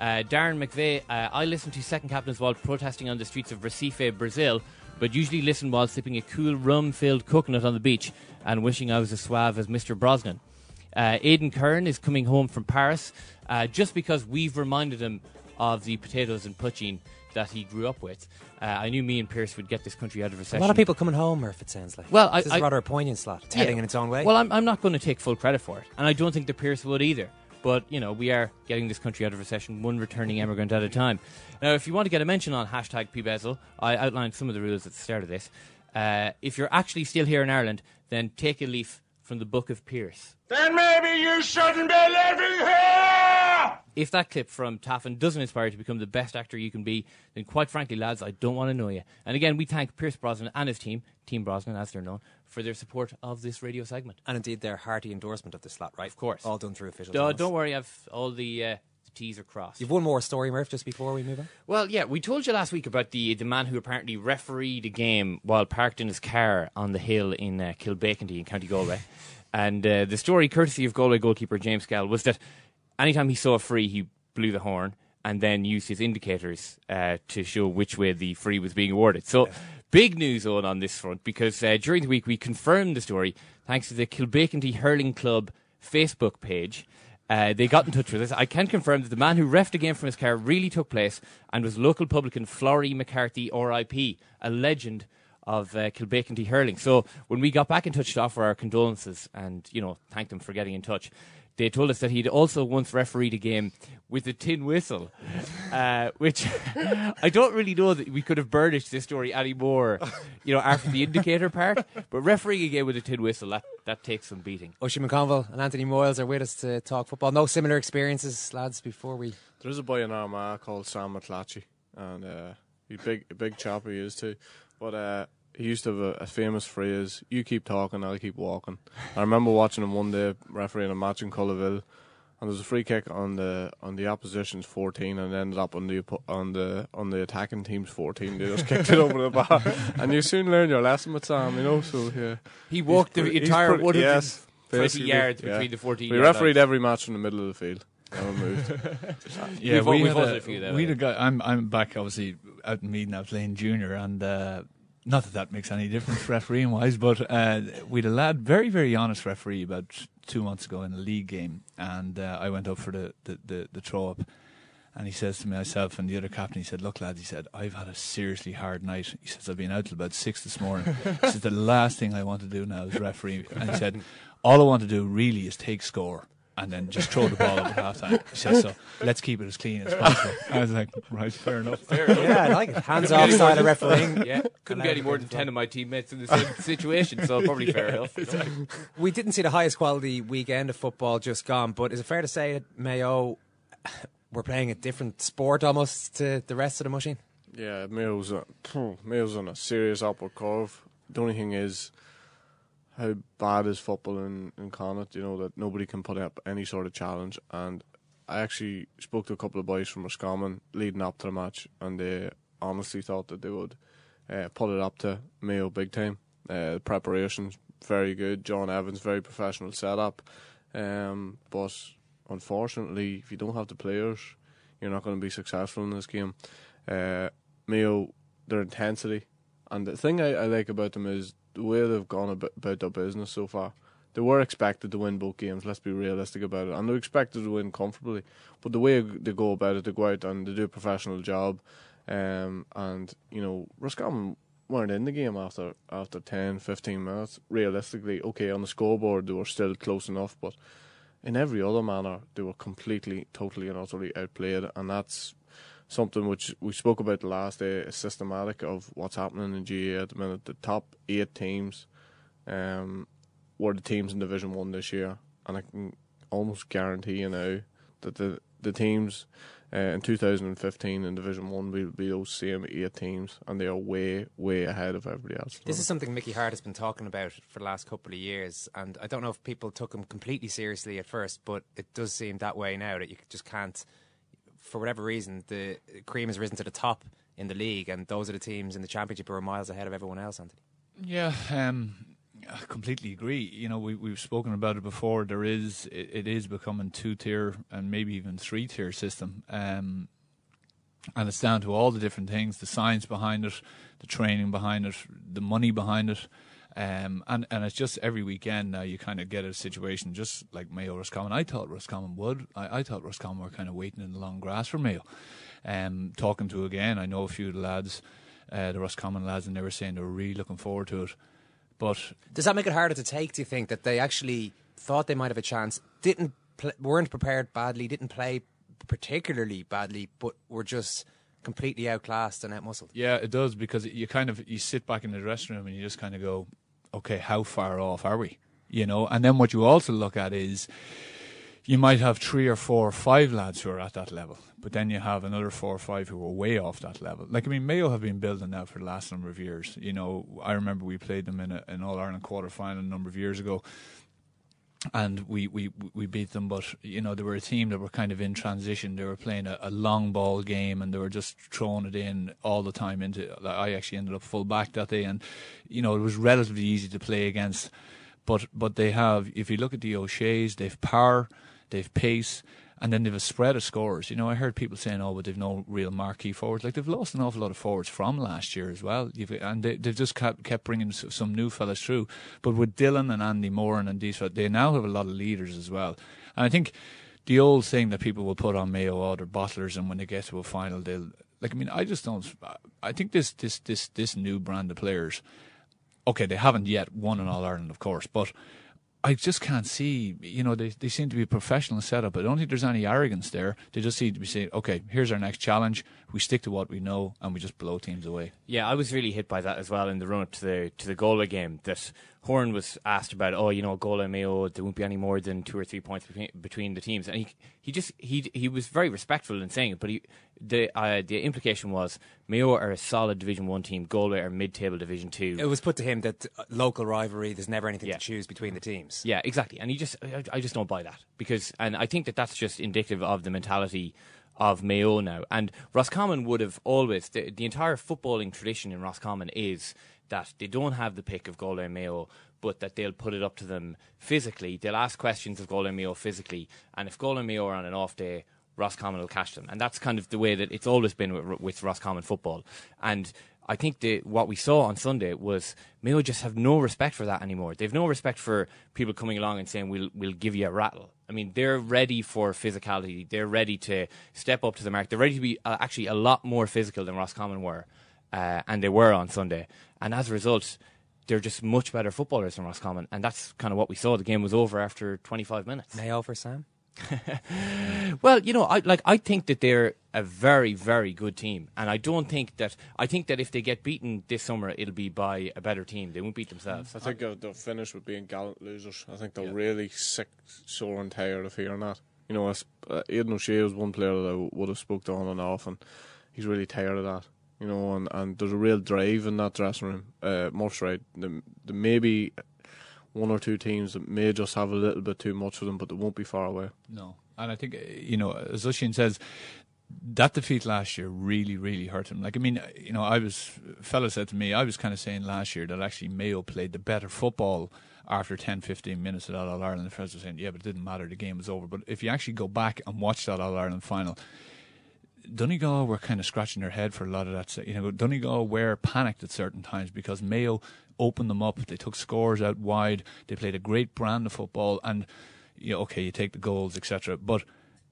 Uh, Darren McVeigh, uh, I listen to Second Captains while protesting on the streets of Recife, Brazil, but usually listen while sipping a cool rum filled coconut on the beach and wishing I was as suave as Mr. Brosnan. Uh, Aidan Kern is coming home from Paris uh, just because we've reminded him of the potatoes and poutine that he grew up with. Uh, I knew me and Pierce would get this country out of recession. A lot of people coming home, Murph, it sounds like. Well, this I- is I- rather a poignant slot. It's Yeah. heading in its own way. Well, I'm, I'm not going to take full credit for it, and I don't think the Pierce would either. But you know, we are getting this country out of recession, one returning immigrant at a time. Now, if you want to get a mention on hashtag PBezel, I outlined some of the rules at the start of this. Uh, if you're actually still here in Ireland, then take a leaf from the Book of Pierce. Then maybe you shouldn't be living here! If that clip from Taffin doesn't inspire you to become the best actor you can be, then quite frankly, lads, I don't want to know you. And again, we thank Pierce Brosnan and his team, Team Brosnan as they're known, for their support of this radio segment. and indeed, their hearty endorsement of the slot, right? Of course. All done through official Don't, don't worry, I've all the, uh, the T's are crossed. You've one more story, Murph, just before we move on. Well, yeah, we told you last week about the the man who apparently refereed a game while parked in his car on the hill in uh, Kilbeacanty in County Galway. And uh, the story, courtesy of Galway goalkeeper James Gall, was that anytime he saw a free, he blew the horn. and then used his indicators uh, to show which way the free was being awarded. So, big news on on this front because uh, during the week we confirmed the story thanks to the Kilbeacanty Hurling Club Facebook page. Uh, they got in touch with us. I can confirm that the man who refed a game from his car really took place and was local publican Florrie McCarthy, RIP, a legend of uh, Kilbeacanty hurling. So when we got back in touch to offer our condolences and you know thank them for getting in touch, they told us that he'd also once refereed a game with a tin whistle, uh, which I don't really know that we could have burnished this story anymore, you know, after the indicator part. But refereeing a game with a tin whistle, that, that takes some beating. Oisin McConville and Anthony Moyles are with us to talk football. No similar experiences, lads, before we. There's a boy in Armagh called Sam McClatchy, and uh, he's big, a big chap he is too. But uh, he used to have a, a, famous phrase: "You keep talking, I'll keep walking." I remember watching him one day refereeing a match in Cullowhill, and there was a free kick on the on the opposition's fourteen, and ended up on the on the on the attacking team's fourteen. They just kicked it over the bar, and you soon learn your lesson with Sam, you know. So yeah, he walked he's the pretty, entire one yes, twenty yards yeah. between the fourteen. We refereed every match in the middle of the field. Never moved. yeah, we've, we, we've had a, a few. we had a guy. I'm I'm back obviously out in Meath now playing junior, and uh, not that that makes any difference refereeing wise, but uh, we had a lad, very, very honest referee about two months ago in a league game, and uh, I went up for the, the, the, the throw up. And he says to myself and the other captain, he said, Look, lads, he said, I've had a seriously hard night. He says, I've been out till about six this morning. he said, The last thing I want to do now is referee. And he said, All I want to do really is take score and then just throw the ball up at halftime. He says, so let's keep it as clean as possible. I was like, right, fair enough. Fair enough. Yeah, I like it. Hands off side of refereeing. Yeah, couldn't get any more than 10 of my teammates in the same situation, so probably yeah, fair enough. Exactly. We didn't see the highest quality weekend of football just gone, but is it fair to say that Mayo were playing a different sport almost to the rest of the machine? Yeah, Mayo's, a, Mayo's on a serious upward curve. The only thing is, how bad is football in, in Connacht, you know, that nobody can put up any sort of challenge. And I actually spoke to a couple of boys from Roscommon leading up to the match, and they honestly thought that they would uh, put it up to Mayo big time. Uh, the preparation's very good. John Evans, very professional setup. Um, but unfortunately, if you don't have the players, you're not going to be successful in this game. Uh, Mayo, their intensity. And the thing I, I like about them is the way they've gone about, their business so far. They were expected to win both games. Let's be realistic about it, and they're expected to win comfortably. But the way they go about it, they go out and they do a professional job. Um, and you know, Roscommon weren't in the game after after 10, 15 minutes. Realistically, okay, on the scoreboard they were still close enough, but in every other manner they were completely, totally, and utterly outplayed, and that's something which we spoke about the last day, a systematic of what's happening in GAA at the minute. The top eight teams um, were the teams in Division One this year, and I can almost guarantee you now that the the teams uh, in 2015 in Division One will be those same eight teams, and they are way, way ahead of everybody else. This is something Mickey Harte has been talking about for the last couple of years, and I don't know if people took him completely seriously at first, but it does seem that way now that you just can't for whatever reason, the cream has risen to the top in the league, and those are the teams in the championship who are miles ahead of everyone else. Anthony. Yeah, um, I completely agree. You know, we we've spoken about it before. There is it, it is becoming two tier and maybe even three tier system. Um, and it's down to all the different things: the science behind it, the training behind it, the money behind it. Um, and, and it's just every weekend now you kind of get a situation just like Mayo Roscommon. I thought Roscommon would. I, I thought Roscommon were kind of waiting in the long grass for Mayo. Um, talking to again, I know a few of the lads, uh, the Roscommon lads, and they were saying they were really looking forward to it. But does that make it harder to take? Do you think that they actually thought they might have a chance, didn't pl- weren't prepared badly, didn't play particularly badly, but were just completely outclassed and outmuscled? Yeah, it does because you kind of you sit back in the dressing room and you just kind of go, okay, how far off are we? You know, and then what you also look at is you might have three or four or five lads who are at that level, but then you have another four or five who are way off that level. Like I mean, Mayo have been building now for the last number of years. You know, I remember we played them in a, an All Ireland quarter final a number of years ago, and we, we, we beat them. But you know, they were a team that were kind of in transition. They were playing a, a long ball game, and they were just throwing it in all the time. Into I actually ended up full back that day, and you know, it was relatively easy to play against. But but they have, if you look at the O'Shea's, they've power, they've pace. And then they've a spread of scores. You know, I heard people saying, "Oh, but they've no real marquee forwards." Like they've lost an awful lot of forwards from last year as well. You've, and they, have just kept, kept bringing some new fellas through. But with Dylan and Andy Moran and these, they now have a lot of leaders as well. And I think the old thing that people will put on Mayo, oh, they're bottlers, and when they get to a final, they'll like. I mean, I just don't. I think this this this this new brand of players. Okay, they haven't yet won an All Ireland, of course, but I just can't see, you know, they, they seem to be a professional setup. I don't think there's any arrogance there. They just seem to be saying, okay, here's our next challenge. We stick to what we know and we just blow teams away. Yeah, I was really hit by that as well in the run up to the to the Galway game. That Horan was asked about, oh, you know, Galway Mayo, there won't be any more than two or three points between, between the teams, and he he just he he was very respectful in saying it, but he the uh, the implication was Mayo are a solid Division One team, Galway are mid-table Division Two. It was put to him that uh, local rivalry, there's never anything yeah. to choose between the teams. Yeah, exactly, and he just I, I just don't buy that because, and I think that that's just indicative of the mentality of Mayo now. And Roscommon would have always the, the entire footballing tradition in Roscommon is that they don't have the pick of and Mayo, but that they'll put it up to them physically. They'll ask questions of and Mayo physically, and if and Mayo are on an off day, Roscommon will catch them, and that's kind of the way that it's always been with, with Roscommon football. And I think the, what we saw on Sunday was Mayo just have no respect for that anymore. They've no respect for people coming along and saying we'll we'll give you a rattle. I mean, they're ready for physicality. They're ready to step up to the mark. They're ready to be uh, actually a lot more physical than Roscommon were, uh, and they were on Sunday. And as a result, they're just much better footballers than Roscommon, and that's kind of what we saw. The game was over after 25 minutes. Mayo for Sam. well, you know, I like I think that they're a very, very good team, and I don't think that I think that if they get beaten this summer, it'll be by a better team. They won't beat themselves. I think they'll, they'll finish with being gallant losers. I think they're yeah. really sick, sore, and tired of hearing that. You know, uh, Aidan O'Shea was one player that I would have spoke to on and off, and he's really tired of that. You know, and, and there's a real drive in that dressing room. Uh, Murph's right. The, the maybe one or two teams that may just have a little bit too much for them, but they won't be far away. No, and I think you know, as Oisin says, that defeat last year really, really hurt him. Like, I mean, you know, I was, fella said to me, I was kind of saying last year that actually Mayo played the better football after 10, 15 minutes of that All Ireland. The friends were saying, yeah, but it didn't matter, the game was over. But if you actually go back and watch that All Ireland final, Donegal were kind of scratching their head for a lot of that. You know, Donegal were panicked at certain times because Mayo opened them up. They took scores out wide. They played a great brand of football, and you know, okay, you take the goals, etc. But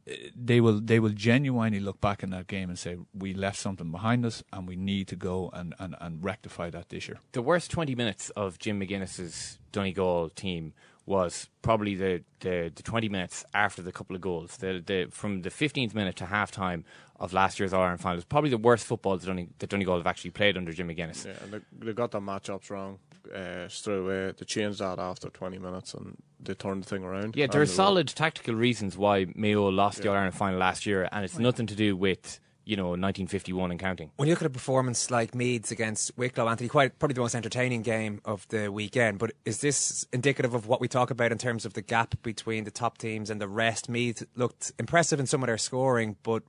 uh, they will they will genuinely look back in that game and say we left something behind us and we need to go and, and, and rectify that this year. The worst twenty minutes of Jim McGuinness's Donegal team was probably the, the, the, 20 minutes after the couple of goals. The, the, from the 15th minute to half time of last year's All Ireland final was probably the worst football that, Donny, that Donegal have actually played under Jimmy McGuinness. Yeah, and they, they got the matchups wrong uh, straight away. They changed that after 20 minutes and they turned the thing around. Yeah, there are solid tactical reasons why Mayo lost yeah. the All Ireland final last year, and it's nothing to do with you know 1951 and counting. When you look at a performance like Meath's against Wicklow, Anthony, quite probably the most entertaining game of the weekend. But is this indicative of what we talk about in terms of the gap between the top teams and the rest? Meath's looked impressive in some of their scoring, but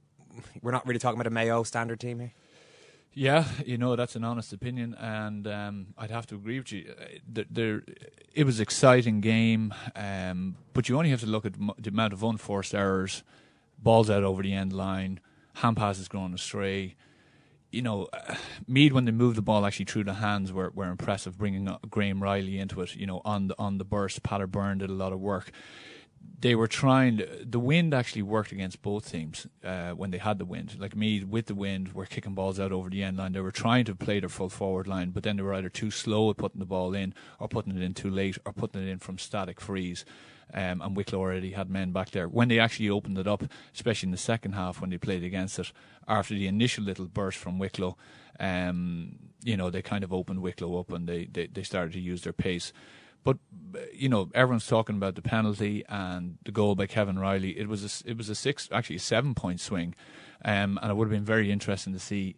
we're not really talking about a Mayo standard team here. Yeah, you know that's an honest opinion, and um, I'd have to agree with you. Uh, there, there it was an exciting game, um, but you only have to look at the amount of unforced errors, balls out over the end line, hand passes going astray. You know, uh, Meath when they moved the ball actually through the hands were, were impressive, bringing Graham Reilly into it. You know, on the on the burst, Patter Byrne did a lot of work. They were trying. The wind actually worked against both teams uh, when they had the wind. Like Meath with the wind, were kicking balls out over the end line. They were trying to play their full forward line, but then they were either too slow at putting the ball in, or putting it in too late, or putting it in from static frees um, and Wicklow already had men back there. When they actually opened it up, especially in the second half when they played against it, after the initial little burst from Wicklow, um, you know, they kind of opened Wicklow up and they, they, they started to use their pace. But you know, everyone's talking about the penalty and the goal by Kevin Reilly. It was a, it was a six, actually a seven point swing, um, and it would have been very interesting to see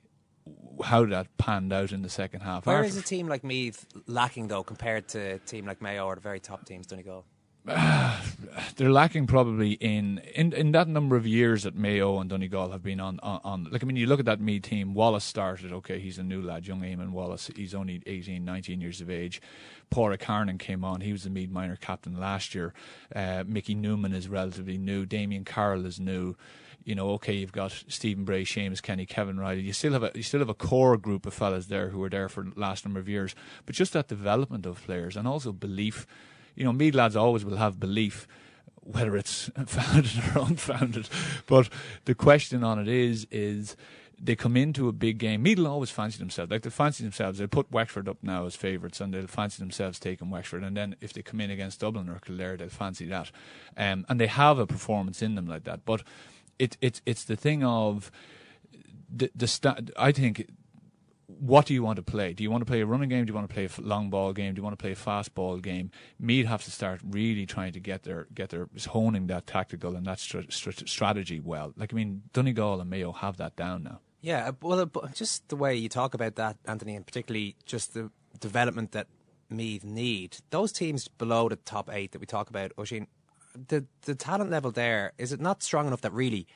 how that panned out in the second half. Where is a team like Meath lacking though compared to a team like Mayo or the very top teams Donegal? they're lacking probably in, in in that number of years that Mayo and Donegal have been on, on, on like I mean you look at that Meath team Wallace started okay he's a new lad young Eamon Wallace he's only 18 19 years of age Pádraig Harnan came on he was the Meath minor captain last year uh, Mickey Newman is relatively new Damien Carroll is new you know, okay, you've got Stephen Bray, Seamus Kenny, Kevin Reilly. You still have a you still have a core group of fellas there who were there for the last number of years. But just that development of players and also belief. You know, Meath lads always will have belief, whether it's founded or unfounded. But the question on it is is they come into a big game. Will always fancy themselves. Like they fancy themselves. They'll put Wexford up now as favourites and they'll fancy themselves taking Wexford. And then if they come in against Dublin or Kildare, they'll fancy that. Um, and they have a performance in them like that. But it, it's it's the thing of the the sta- I think what do you want to play? Do you want to play a running game? Do you want to play a long ball game? Do you want to play a fast ball game? Meath have to start really trying to get their get their honing that tactical and that strategy well. Like I mean, Donegal and Mayo have that down now. Yeah, uh, well, uh, just the way you talk about that, Anthony, and particularly just the development that Meath need. Those teams below the top eight that we talk about, Oisín, the the talent level there is it not strong enough that really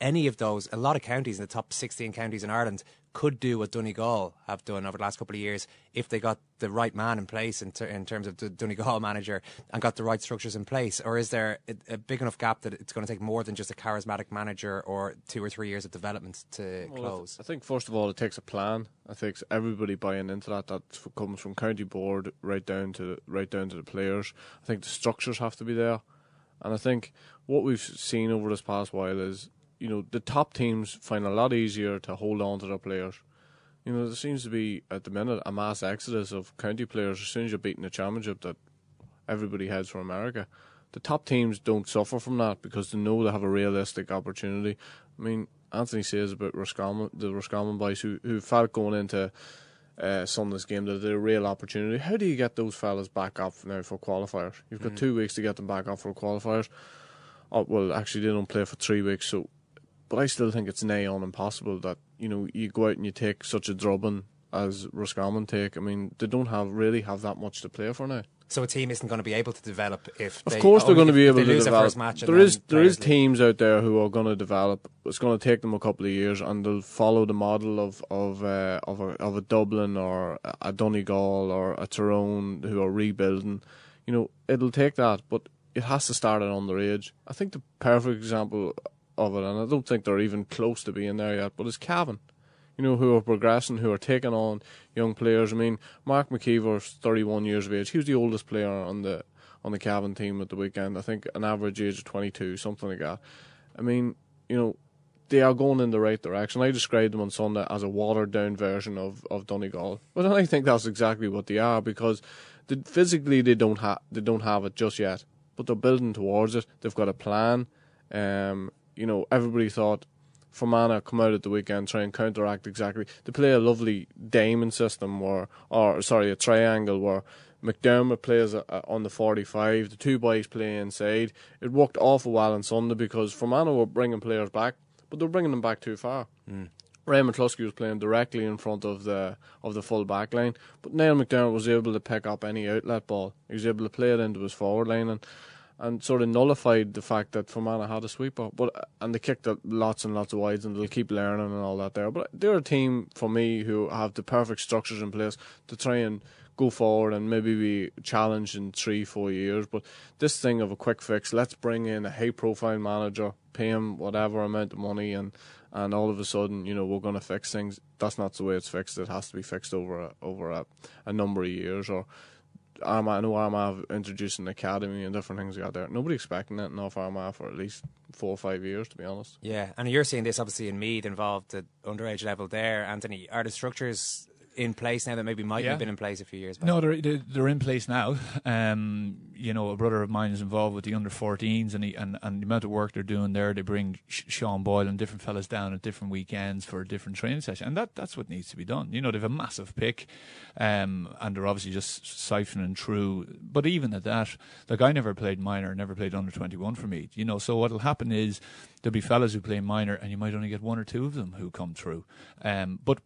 any of those, a lot of counties in the top 16 counties in Ireland could do what Donegal have done over the last couple of years if they got the right man in place in, ter- in terms of the Donegal manager and got the right structures in place? Or is there a, a, big enough gap that it's going to take more than just a charismatic manager or two or three years of development to well, close? I think, first of all, it takes a plan. I think everybody buying into that. That comes from county board right down to right down to the players. I think the structures have to be there. And I think what we've seen over this past while is, you know, the top teams find a lot easier to hold on to their players. You know, there seems to be at the minute a mass exodus of county players as soon as you're beating the championship that everybody heads for America. The top teams don't suffer from that because they know they have a realistic opportunity. I mean, Anthony says about Roscommon, the Roscommon boys who who felt going into uh, Sunday's game that they're a real opportunity. How do you get those fellas back up now for qualifiers? You've got mm. two weeks to get them back up for qualifiers. Oh, well, actually, they don't play for three weeks, so. But I still think it's nigh on impossible that you know you go out and you take such a drubbing as Roscommon take. I mean, they don't have really have that much to play for now. So a team isn't going to be able to develop if of course they're going to be able to develop. There is there is teams out there who are going to develop. It's going to take them a couple of years, and they'll follow the model of of uh, of, a, of a Dublin or a Donegal or a Tyrone who are rebuilding. You know, it'll take that, but it has to start at underage. I think the perfect example of it, and I don't think they're even close to being there yet, but it's Cavan you know, who are progressing, who are taking on young players. I mean, Mark McKeever's 31 years of age. He was the oldest player on the on the Cavan team at the weekend. I think an average age of 22, something like that. I mean, you know, they are going in the right direction. I described them on Sunday as a watered down version of, of Donegal, but I think that's exactly what they are because the, physically they don't have they don't have it just yet, but they're building towards it. They've got a plan. Um, you know, everybody thought Fermanagh come out at the weekend, try and counteract exactly. They play a lovely diamond system, or or sorry, a triangle where McDermott plays a, a, on the 45, the two boys play inside. It worked awful well on Sunday because Fermanagh were bringing players back, but they were bringing them back too far. Mm. Raymond was playing directly in front of the of the full back line, but Neil McDermott was able to pick up any outlet ball. He was able to play it into his forward line, and and sort of nullified the fact that Fermanagh had a sweeper. But uh, and they kicked lots and lots of wides, and they'll keep learning and all that there. But they're a team for me who have the perfect structures in place to try and go forward and maybe be challenged in three, four years. But this thing of a quick fix, let's bring in a high profile manager, pay him whatever amount of money, and and all of a sudden, you know, we're going to fix things. That's not the way it's fixed. It has to be fixed over a, over a, a number of years or Armagh, I know Armagh have introduced an academy and different things out there. Nobody expecting it off Armagh for at least four or five years, to be honest. Yeah, and you're seeing this obviously in Meath involved at underage level there, Anthony. Are the structures in place now that maybe might yeah. have been in place a few years back? No, they're they're in place now. Um, you know, a brother of mine is involved with the under 14s, and, he, and and the amount of work they're doing there, they bring Sean Boyle and different fellas down at different weekends for a different training session, and that that's what needs to be done. You know, they've a massive pick, um, and they're obviously just siphoning through. But even at that, like I never played minor, never played under 21 for me. You know, so what'll happen is there'll be fellas who play minor, and you might only get one or two of them who come through. Um, but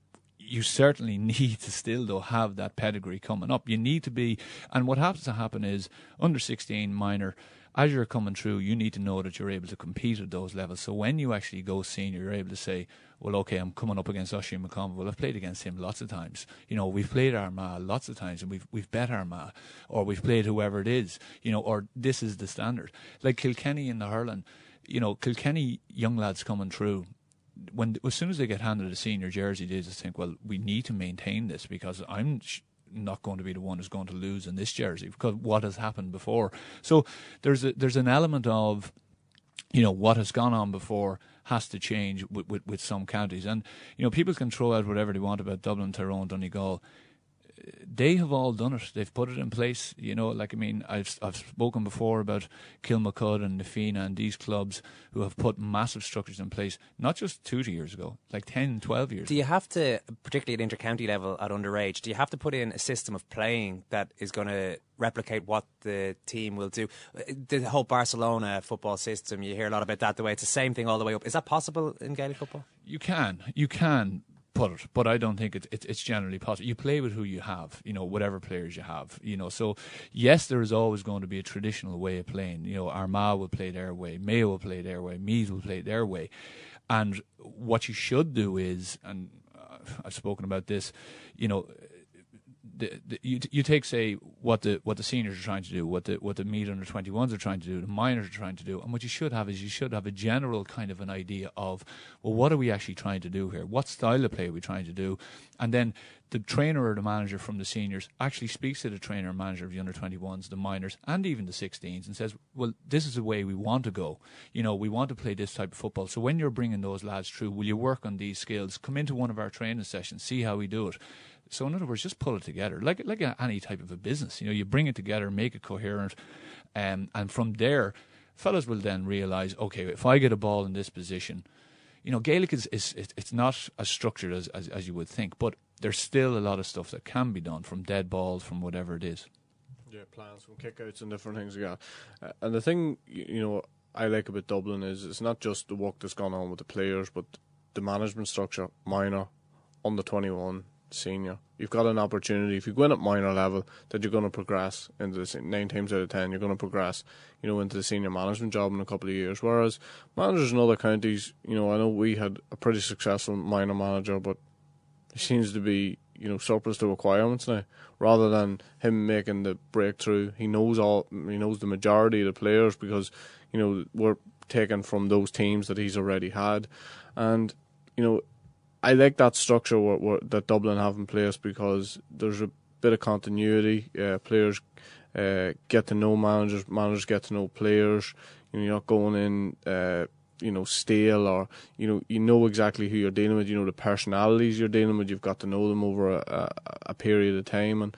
you certainly need to still though have that pedigree coming up. You need to be, and what happens to happen is under 16 minor as you're coming through, you need to know that you're able to compete at those levels. So when you actually go senior, you're able to say, well, okay, I'm coming up against Oisin McConville. Well, I've played against him lots of times. You know, we've played Armagh lots of times and we've, we've bet Armagh or we've played whoever it is, you know, or this is the standard. Like Kilkenny in the hurling, you know, Kilkenny young lads coming through, when as soon as they get handed a senior jersey, they just think, well, we need to maintain this because I'm not going to be the one who's going to lose in this jersey because what has happened before. So there's a, there's an element of you know what has gone on before has to change with, with, with some counties, and you know people can throw out whatever they want about Dublin, Tyrone, Donegal they have all done it. They've put it in place. You know, like I mean, I've I've spoken before about Kilmacud and Na Fianna and these clubs who have put massive structures in place, not just two years ago, like 10, 12 years. Do you have to, particularly at intercounty level at underage, do you have to put in a system of playing that is going to replicate what the team will do? The whole Barcelona football system, you hear a lot about that. The way it's the same thing all the way up. Is that possible in Gaelic football? You can, you can, put it, but I don't think it, it, it's generally possible. You play with who you have, you know, whatever players you have, you know. So yes, there is always going to be a traditional way of playing. You know, Armagh will play their way, Mayo will play their way, Meath will play their way, and what you should do is, and uh, I've spoken about this, you know, the, the, you, you take say what the what the seniors are trying to do, what the what the Meath under twenty ones are trying to do, the minors are trying to do, and what you should have is you should have a general kind of an idea of well, what are we actually trying to do here? What style of play are we trying to do? And then the trainer or the manager from the seniors actually speaks to the trainer and manager of the under 21s, the minors, and even the 16s and says, Well, this is the way we want to go. You know, we want to play this type of football. So when you're bringing those lads through, will you work on these skills? Come into one of our training sessions, see how we do it. So in other words, just pull it together, like like any type of a business. You know, you bring it together, make it coherent, um, and from there, fellas will then realise, okay, if I get a ball in this position, you know, Gaelic is, is it's not as structured as, as, as you would think, but there's still a lot of stuff that can be done from dead balls, from whatever it is. Yeah, plans from kickouts and different things that. Uh, and the thing you know I like about Dublin is it's not just the work that's gone on with the players, but the management structure, minor, under twenty one, senior. You've got an opportunity. If you go in at minor level, that you're going to progress into the nine times out of ten, you're going to progress, you know, into the senior management job in a couple of years. Whereas managers in other counties, you know, I know we had a pretty successful minor manager, but he seems to be, you know, surplus to requirements now. Rather than him making the breakthrough, he knows all, he knows the majority of the players because, you know, we're taken from those teams that he's already had, and you know I like that structure that Dublin have in place because there's a bit of continuity. Uh, players uh, get to know managers, managers get to know players. You know, you're not going in, uh, you know, stale or you know, you know exactly who you're dealing with. You know the personalities you're dealing with. You've got to know them over a, a, a period of time, and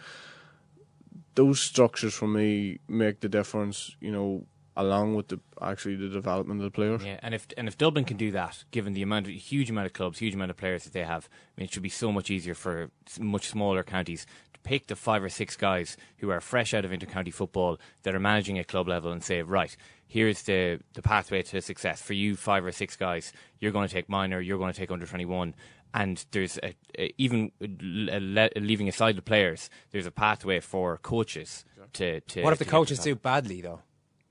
those structures for me make the difference. You know, along with the actually the development of the players. Yeah, and if and if Dublin can do that, given the amount of huge amount of clubs, huge amount of players that they have, I mean, it should be so much easier for much smaller counties to pick the five or six guys who are fresh out of intercounty football that are managing at club level and say, right, here's the the pathway to success for you, five or six guys. You're going to take minor, you're going to take under twenty one. And there's a, a, even leaving aside the players, there's a pathway for coaches to. to what if the coaches do badly though?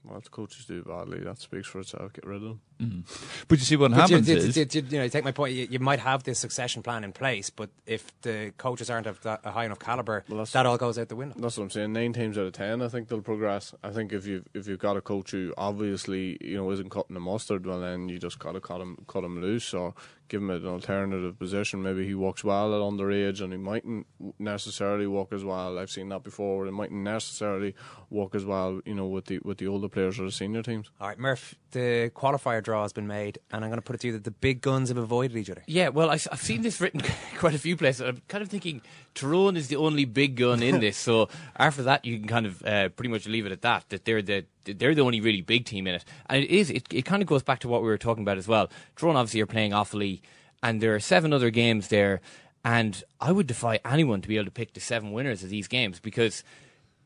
Well, if coaches do badly, that speaks for itself. Get rid of them. Mm-hmm. But you see what but happens you, is, you, you, you, know, take my point. You, you, might have this succession plan in place, but if the coaches aren't of that, a high enough caliber, well, that all goes out the window. That's what I'm saying. Nine teams out of ten, I think they'll progress. I think if you if you've got a coach who obviously you know isn't cutting the mustard, well then you just got to cut him cut him loose or give him an alternative position. Maybe he walks well at underage and he mightn't necessarily work as well. I've seen that before. It mightn't necessarily work as well, you know, with the with the older players or the senior teams. All right, Murph, the qualifier draw has been made, and I'm going to put it to you that the big guns have avoided each other. Yeah, well, I, have seen this written quite a few places. I'm kind of thinking Tyrone is the only big gun in this. so after that, you can kind of uh, pretty much leave it at that. That they're the they're the only really big team in it, and it is. It, it kind of goes back to what we were talking about as well. Tyrone obviously are playing awfully, and there are seven other games there, and I would defy anyone to be able to pick the seven winners of these games because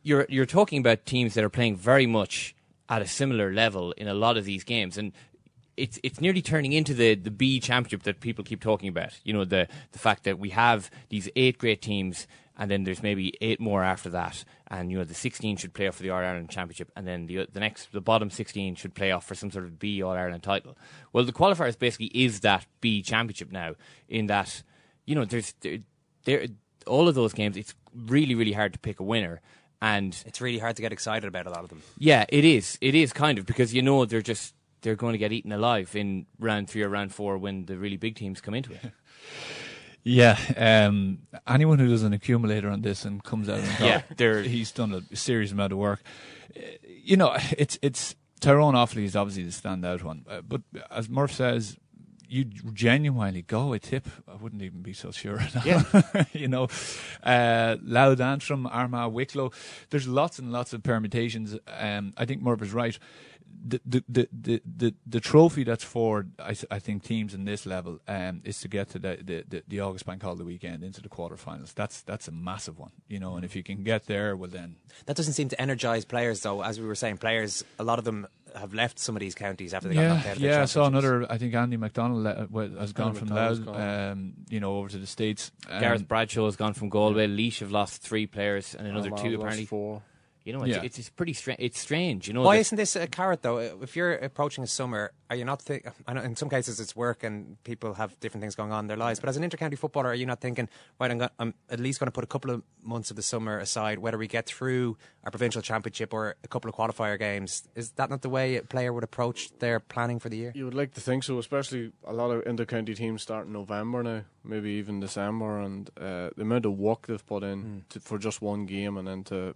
you're you're talking about teams that are playing very much at a similar level in a lot of these games, and it's it's nearly turning into the, the B championship that people keep talking about. You know, the the fact that we have these eight great teams and then there's maybe eight more after that, and you know the 16 should play off for the All Ireland Championship, and then the the next the bottom 16 should play off for some sort of B All Ireland title. Well, the qualifiers basically is that B Championship now, in that you know there's there, there all of those games. It's really really hard to pick a winner. And it's really hard to get excited about a lot of them. Yeah, it is. It is kind of because you know they're just they're going to get eaten alive in round three or round four when the really big teams come into it. Yeah, um, anyone who does an accumulator on this and comes out, and yeah, he's done a serious amount of work. You know, it's it's Tyrone Offaly is obviously the standout one, uh, but as Murph says, you genuinely go a tip. I wouldn't even be so sure. Yeah, you know, uh, Louth Antrim, Armagh, Wicklow. There's lots and lots of permutations. Um, I think Murph is right the, the, the, the, the trophy that's for I, I think teams in this level um, is to get to the, the, the, the August Bank Holiday weekend into the quarterfinals. That's that's a massive one, you know. And if you can get there, well then that doesn't seem to energise players though. As we were saying, players a lot of them have left some of these counties after they yeah, got knocked out. Yeah, I saw another. I think Andy McDonald uh, has gone Andy from McDonald's gone. um, you know, over to the states. Um, Gareth Bradshaw has gone from Galway. Laois have lost three players and another two apparently. four. You know, it's, Yeah. it's, it's pretty strange. It's strange, you know. Why isn't this a carrot though? If you're approaching a summer, are you not? Think, in some cases it's work and people have different things going on in their lives. But as an intercounty footballer, are you not thinking, right? I'm, go- I'm at least going to put a couple of months of the summer aside, whether we get through our provincial championship or a couple of qualifier games. Is that not the way a player would approach their planning for the year? You would like to think so, especially a lot of inter-county teams start in November now, maybe even December, and uh, the amount of work they've put in to, for just one game and then to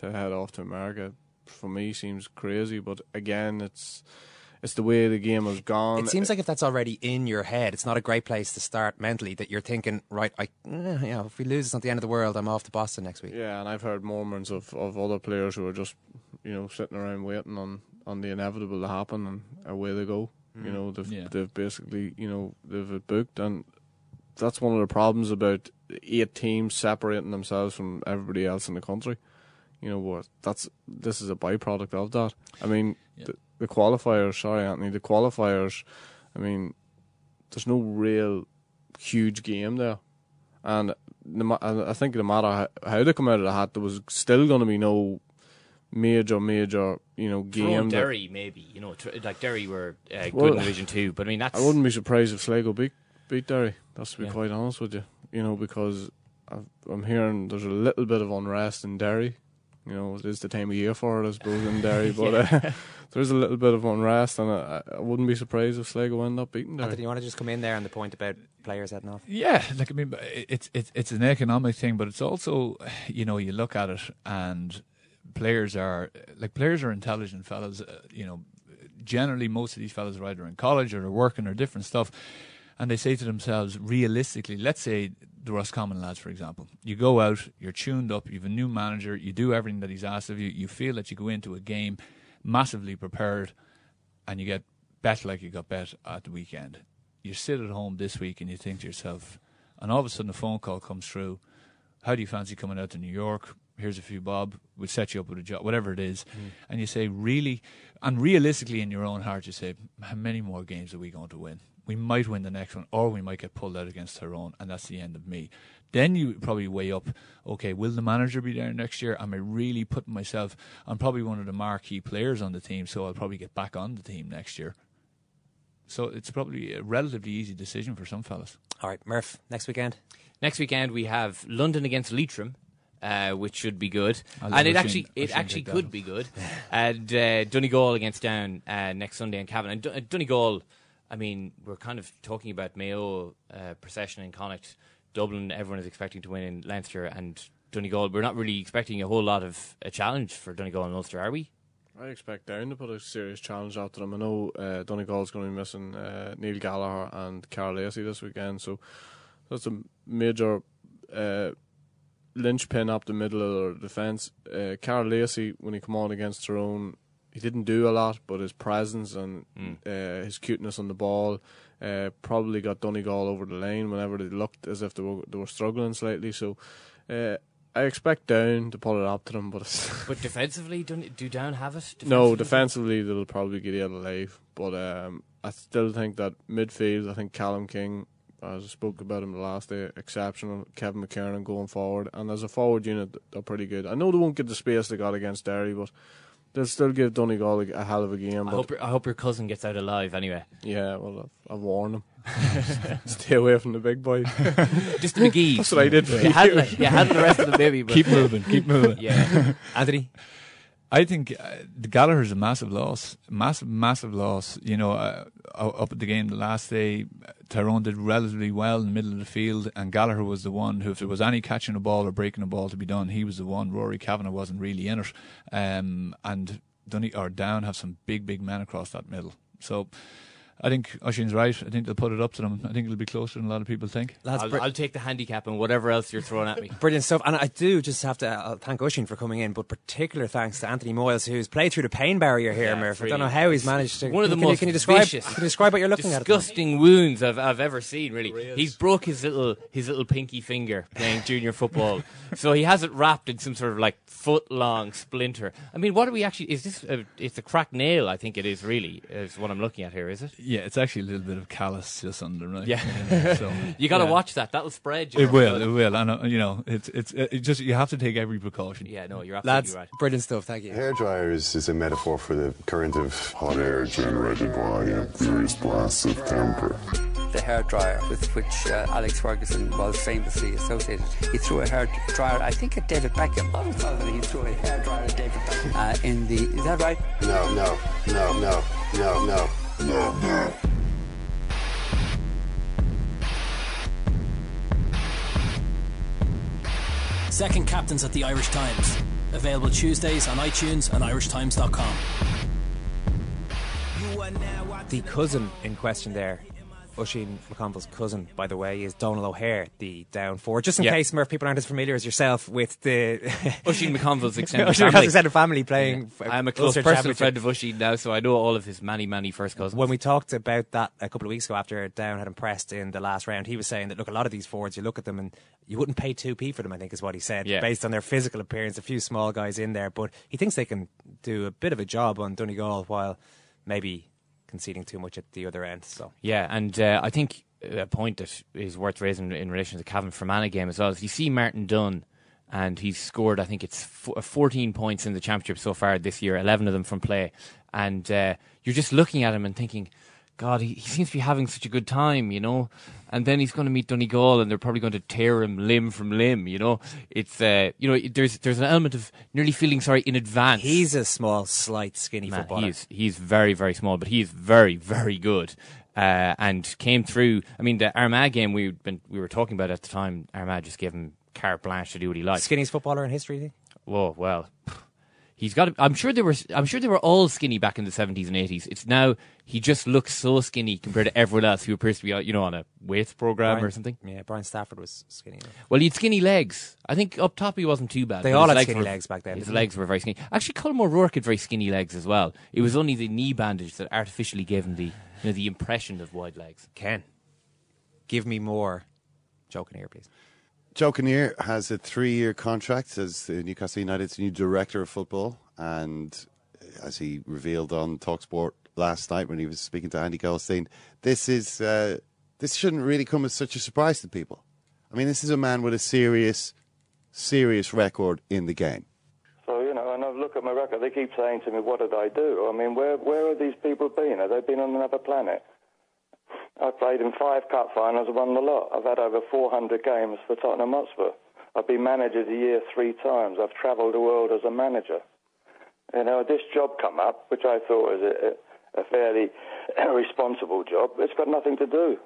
to head off to America, for me seems crazy. But again, it's it's the way the game has gone. It seems like if that's already in your head, it's not a great place to start mentally. That you're thinking, right? I, eh, you know, if we lose, it's not the end of the world. I'm off to Boston next week. Yeah, and I've heard murmurs of, of other players who are just, you know, sitting around waiting on, on the inevitable to happen, and away they go. You Mm. know, they've Yeah. they've basically, you know, they've it booked, and that's one of the problems about eight teams separating themselves from everybody else in the country. You know what? That's this is a byproduct of that. I mean, the, the qualifiers. Sorry, Anthony. The qualifiers. I mean, there's no real huge game there, and no, I think no matter how, they come out of the hat, there was still going to be no major, major, you know, game. that- Derry, maybe you know, like Derry were uh, good Well, in Division Two, but I mean that's I wouldn't be surprised if Sligo beat beat Derry. That's to be Yeah. quite honest with you. You know, because I've, I'm hearing there's a little bit of unrest in Derry. You know, it is the time of year for it, I suppose, in Derry. But Yeah. uh, there's a little bit of unrest, and I, I wouldn't be surprised if Sligo end up beating Derry. Anthony, you want to just come in there on the point about players heading off? Yeah, like I mean, it's it's it's an economic thing, but it's also, you know, you look at it and players are like players are intelligent fellas. Uh, you know, generally most of these fellas are either in college or they're working or different stuff, and they say to themselves, realistically, let's say the Roscommon lads, for example, you go out, you're tuned up, you have a new manager, you do everything that he's asked of you, you feel that you go into a game massively prepared, and you get bet like you got bet at the weekend. You sit at home this week and you think to yourself, and all of a sudden a phone call comes through. How do you fancy coming out to New York? Here's a few bob. We'll set you up with a job, whatever it is. Mm. And you say, really, and realistically in your own heart, you say, how many more games are we going to win? We might win the next one, or we might get pulled out against Tyrone, and that's the end of me. Then you probably weigh up, okay, will the manager be there next year? Am I really putting myself? I'm probably one of the marquee players on the team, so I'll probably get back on the team next year. So it's probably a relatively easy decision for some fellas. All right, Murph, next weekend. Next weekend we have London against Leitrim, uh, which should be good, I and it wish actually it actually could one. be good. and uh, Donegal against Down uh, next Sunday in Cavan. And Dun- Donegal, I mean, we're kind of talking about Mayo uh, procession in Connacht, Dublin. Everyone is expecting to win in Leinster, and Donegal. We're not really expecting a whole lot of a challenge for Donegal and Ulster, are we? I expect Down to put a serious challenge out to them. I know uh, Donegal's going to be missing uh, Neil Gallagher and Karl Lacey this weekend, so that's a major uh, linchpin up the middle of their defence. Uh, Karl Lacey, when he come on against Tyrone, he didn't do a lot, but his presence and uh, his cuteness on the ball uh, probably got Donegal over the lane whenever they looked as if they were they were struggling slightly. So. Uh, I expect Down to pull it up to them, but but defensively, do, do Down have it? Defensively? No, defensively they'll probably get out alive. But um, I still think that midfield. I think Kalum King, as I spoke about him the last day, exceptional. Kevin McKernan going forward, and as a forward unit, they're pretty good. I know they won't get the space they got against Derry, but they'll still give Donegal a, a hell of a game. I hope, your, I hope your cousin gets out alive anyway. Yeah, well, I've, I've warned him. Stay away from the big boy. Just the McGee. That's what I did for you. Handle, you handle the rest of the baby. But keep moving, keep moving. Yeah. Anthony? I think uh, Gallagher's a massive loss, massive, massive loss. You know, uh, up at the game the last day, Tyrone did relatively well in the middle of the field, and Gallagher was the one who, if there was any catching a ball or breaking a ball to be done, he was the one. Rory Kavanagh wasn't really in it, um, and Dunny or Down have some big, big men across that middle. So I think Oisín's right. I think they'll put it up to them. I think it'll be closer than a lot of people think. I'll, I'll, take the handicap and whatever else you're throwing at me. Brilliant stuff. And I do just have to uh, thank Oshin for coming in, but particular thanks to Anthony Moyles, who's played through the pain barrier here, yeah, Murph. Really, I don't know how he's managed to. One of the can, most you, can you describe, vicious, can you describe what you're looking disgusting at? Disgusting wounds I've, I've ever seen, really. He's broke his little, his little pinky finger playing junior football. so he has it wrapped in some sort of like foot long splinter. I mean, what are we actually. Is this. A, it's a cracked nail, I think it is, really, is what I'm looking at here, is it? Yeah, it's actually a little bit of callus just under, right? Yeah. yeah so, you got to yeah. watch that. That'll spread. It will. It will. And uh, you know, it's it's it just you have to take every precaution. Yeah. No, you're absolutely Lads, right. Brilliant stuff. Thank you. Hair dryers is a metaphor for the current of hot air generated by various blasts of temper the hair dryer with which uh, Alex Ferguson was famously associated. He threw a hair dryer, I think, at David Beckham. I thought that he threw a hair dryer at David Beckham. Uh, in the is that right? No, no, no, no, no, no, no, no. Second Captains at the Irish Times. Available Tuesdays on iTunes and irishtimes.com. The cousin in question there Oisín McConville's cousin, by the way, is Donal O'Hare, the down forward. Just in yeah. case, Murph, people aren't as familiar as yourself with the Oisín McConville's extended family. extended family playing. Yeah. I'm a close personal friend of Oisín now, so I know all of his many, many first cousins. When we talked about that a couple of weeks ago after Down had impressed in the last round, he was saying that look, a lot of these forwards, you look at them and you wouldn't pay two p for them. I think is what he said, yeah. based on their physical appearance. A few small guys in there, but he thinks they can do a bit of a job on Donegal while maybe conceding too much at the other end. So yeah, and uh, I think a point that is worth raising in relation to the Cavan Fermanagh game as well is you see Martin Dunne. and he's scored I think it's 14 points in the championship so far this year 11 of them from play and uh, you're just looking at him and thinking God, he, he, seems to be having such a good time, you know. And then he's going to meet Donegal, and they're probably going to tear him limb from limb, you know. It's, uh, you know, there's there's an element of nearly feeling sorry in advance. He's a small, slight, skinny Man, footballer. He's he's very very small, but he's very very good. Uh, and came through. I mean, the Armagh game we been we were talking about at the time. Armagh just gave him carte blanche to do what he likes. Skinniest footballer in history. Think? Whoa, well, he's got. I'm sure they were. I'm sure they were all skinny back in the 70s and 80s. It's now he just looks so skinny compared to everyone else who appears to be, uh, you know, on a weight program Brian, or something. Yeah, Brian Stafford was skinny. Well, he had skinny legs. I think up top he wasn't too bad. They all had legs skinny were, legs back then. His legs were very skinny. Actually, Colm O'Rourke had very skinny legs as well. It was only the knee bandage that artificially gave him the, you know, the impression of wide legs. Ken, give me more. Joe here, please. Joe Kinnear has a three-year contract as Newcastle United's new director of football, and as he revealed on Talksport last night when he was speaking to Andy Goldstein, this is uh, this shouldn't really come as such a surprise to people. I mean, this is a man with a serious, serious record in the game. So you know, and I look at my record. They keep saying to me, "What did I do?" I mean, where where have these people been? Have they been on another planet? I played in five cup finals and won the lot. I've had over 400 games for Tottenham Hotspur. I've been manager of the year three times. I've travelled the world as a manager. You know, this job come up, which I thought was a, a fairly responsible job. It's got nothing to do.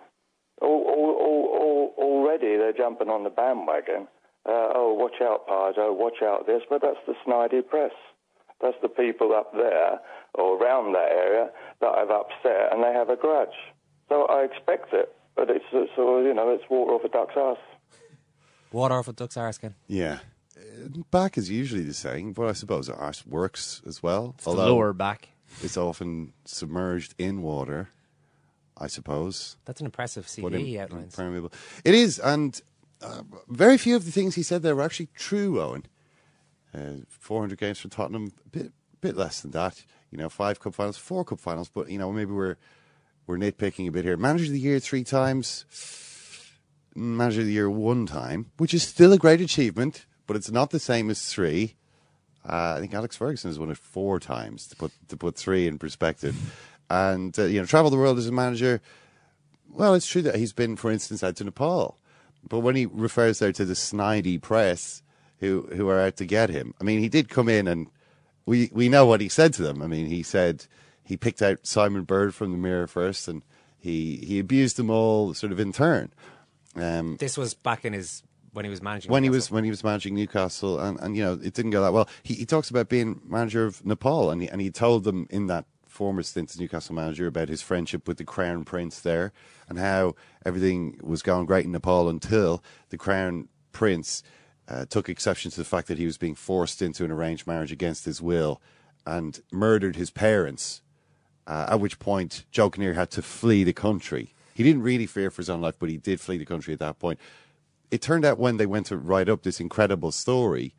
All, all, all, already they're jumping on the bandwagon. Uh, oh, watch out, Pars. Oh, watch out this. But that's the snidey press. That's the people up there or around that area that I've upset and they have a grudge. So I expect it, but it's sort of, you know, it's water off a duck's arse. Water off a duck's arse, Ken. Yeah. Back is usually the same, but I suppose arse works as well. It's the lower back. It's often submerged in water, I suppose. That's an impressive CV outlines. Permeable. It is, and uh, very few of the things he said there were actually true, Owen. Uh, 400 games for Tottenham, a bit, bit less than that. You know, five cup finals, four cup finals, but, you know, maybe we're, we're nitpicking a bit here. Manager of the year three times, manager of the year one time, which is still a great achievement, but it's not the same as three. Uh, I think Alex Ferguson has won it four times to put to put three in perspective, and uh, you know, travel the world as a manager. Well, it's true that he's been, for instance, out to Nepal, but when he refers there to the snidey press who who are out to get him, I mean, he did come in and we we know what he said to them. I mean, he said he picked out Simon Bird from the Mirror first, and he he abused them all sort of in turn. Um, This was back in his when he was managing. when he Newcastle. was when he was managing Newcastle, and, and you know it didn't go that well. He, he talks about being manager of Nepal, and he, and he told them in that former stint as Newcastle manager about his friendship with the Crown Prince there, and how everything was going great in Nepal until the Crown Prince uh, took exception to the fact that he was being forced into an arranged marriage against his will, and murdered his parents. Uh, at which point Joe Kinnear had to flee the country. He didn't really fear for his own life, but he did flee the country at that point it turned out when they went to write up this incredible story,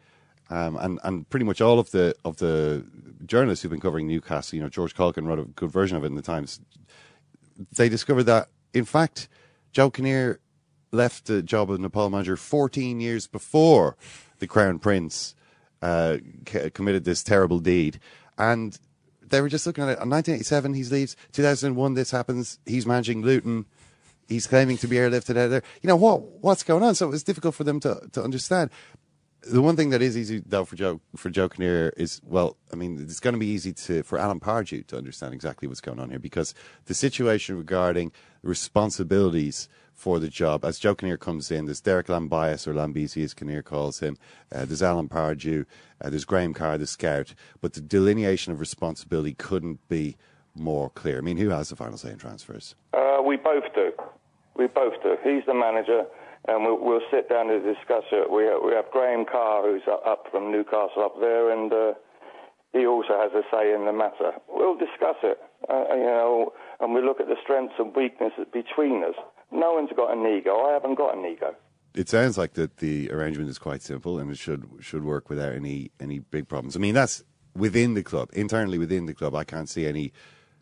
um, and and pretty much all of the of the journalists who've been covering Newcastle, you know, George Caulkin wrote a good version of it in the Times. They discovered that, in fact, Joe Kinnear left the job of Nepal manager 14 years before the Crown Prince uh, c- committed this terrible deed, and they were just looking at it. In 1987, he leaves. 2001, this happens. He's managing Luton he's claiming to be airlifted out of there. You know what what's going on? So it was difficult for them to to understand. The one thing that is easy though for Joe for Joe Kinnear is well, I mean, it's going to be easy to for Alan Pardew to understand exactly what's going on here because the situation regarding responsibilities for the job as Joe Kinnear comes in, there's Derek Llambias or Lambisi as Kinnear calls him, uh, there's Alan Pardew, uh, there's Graham Carr, the scout, but the delineation of responsibility couldn't be more clear. I mean, who has the final say in transfers? Uh, we both do. We both do. He's the manager, and we'll, we'll sit down to discuss it. We have, we have Graham Carr, who's up, from Newcastle up there, and uh, he also has a say in the matter. We'll discuss it, uh, you know, and we look at the strengths and weaknesses between us. No one's got an ego. I haven't got an ego. it sounds like that the arrangement is quite simple and it should should work without any any big problems. I mean, that's within the club, internally within the club. I can't see any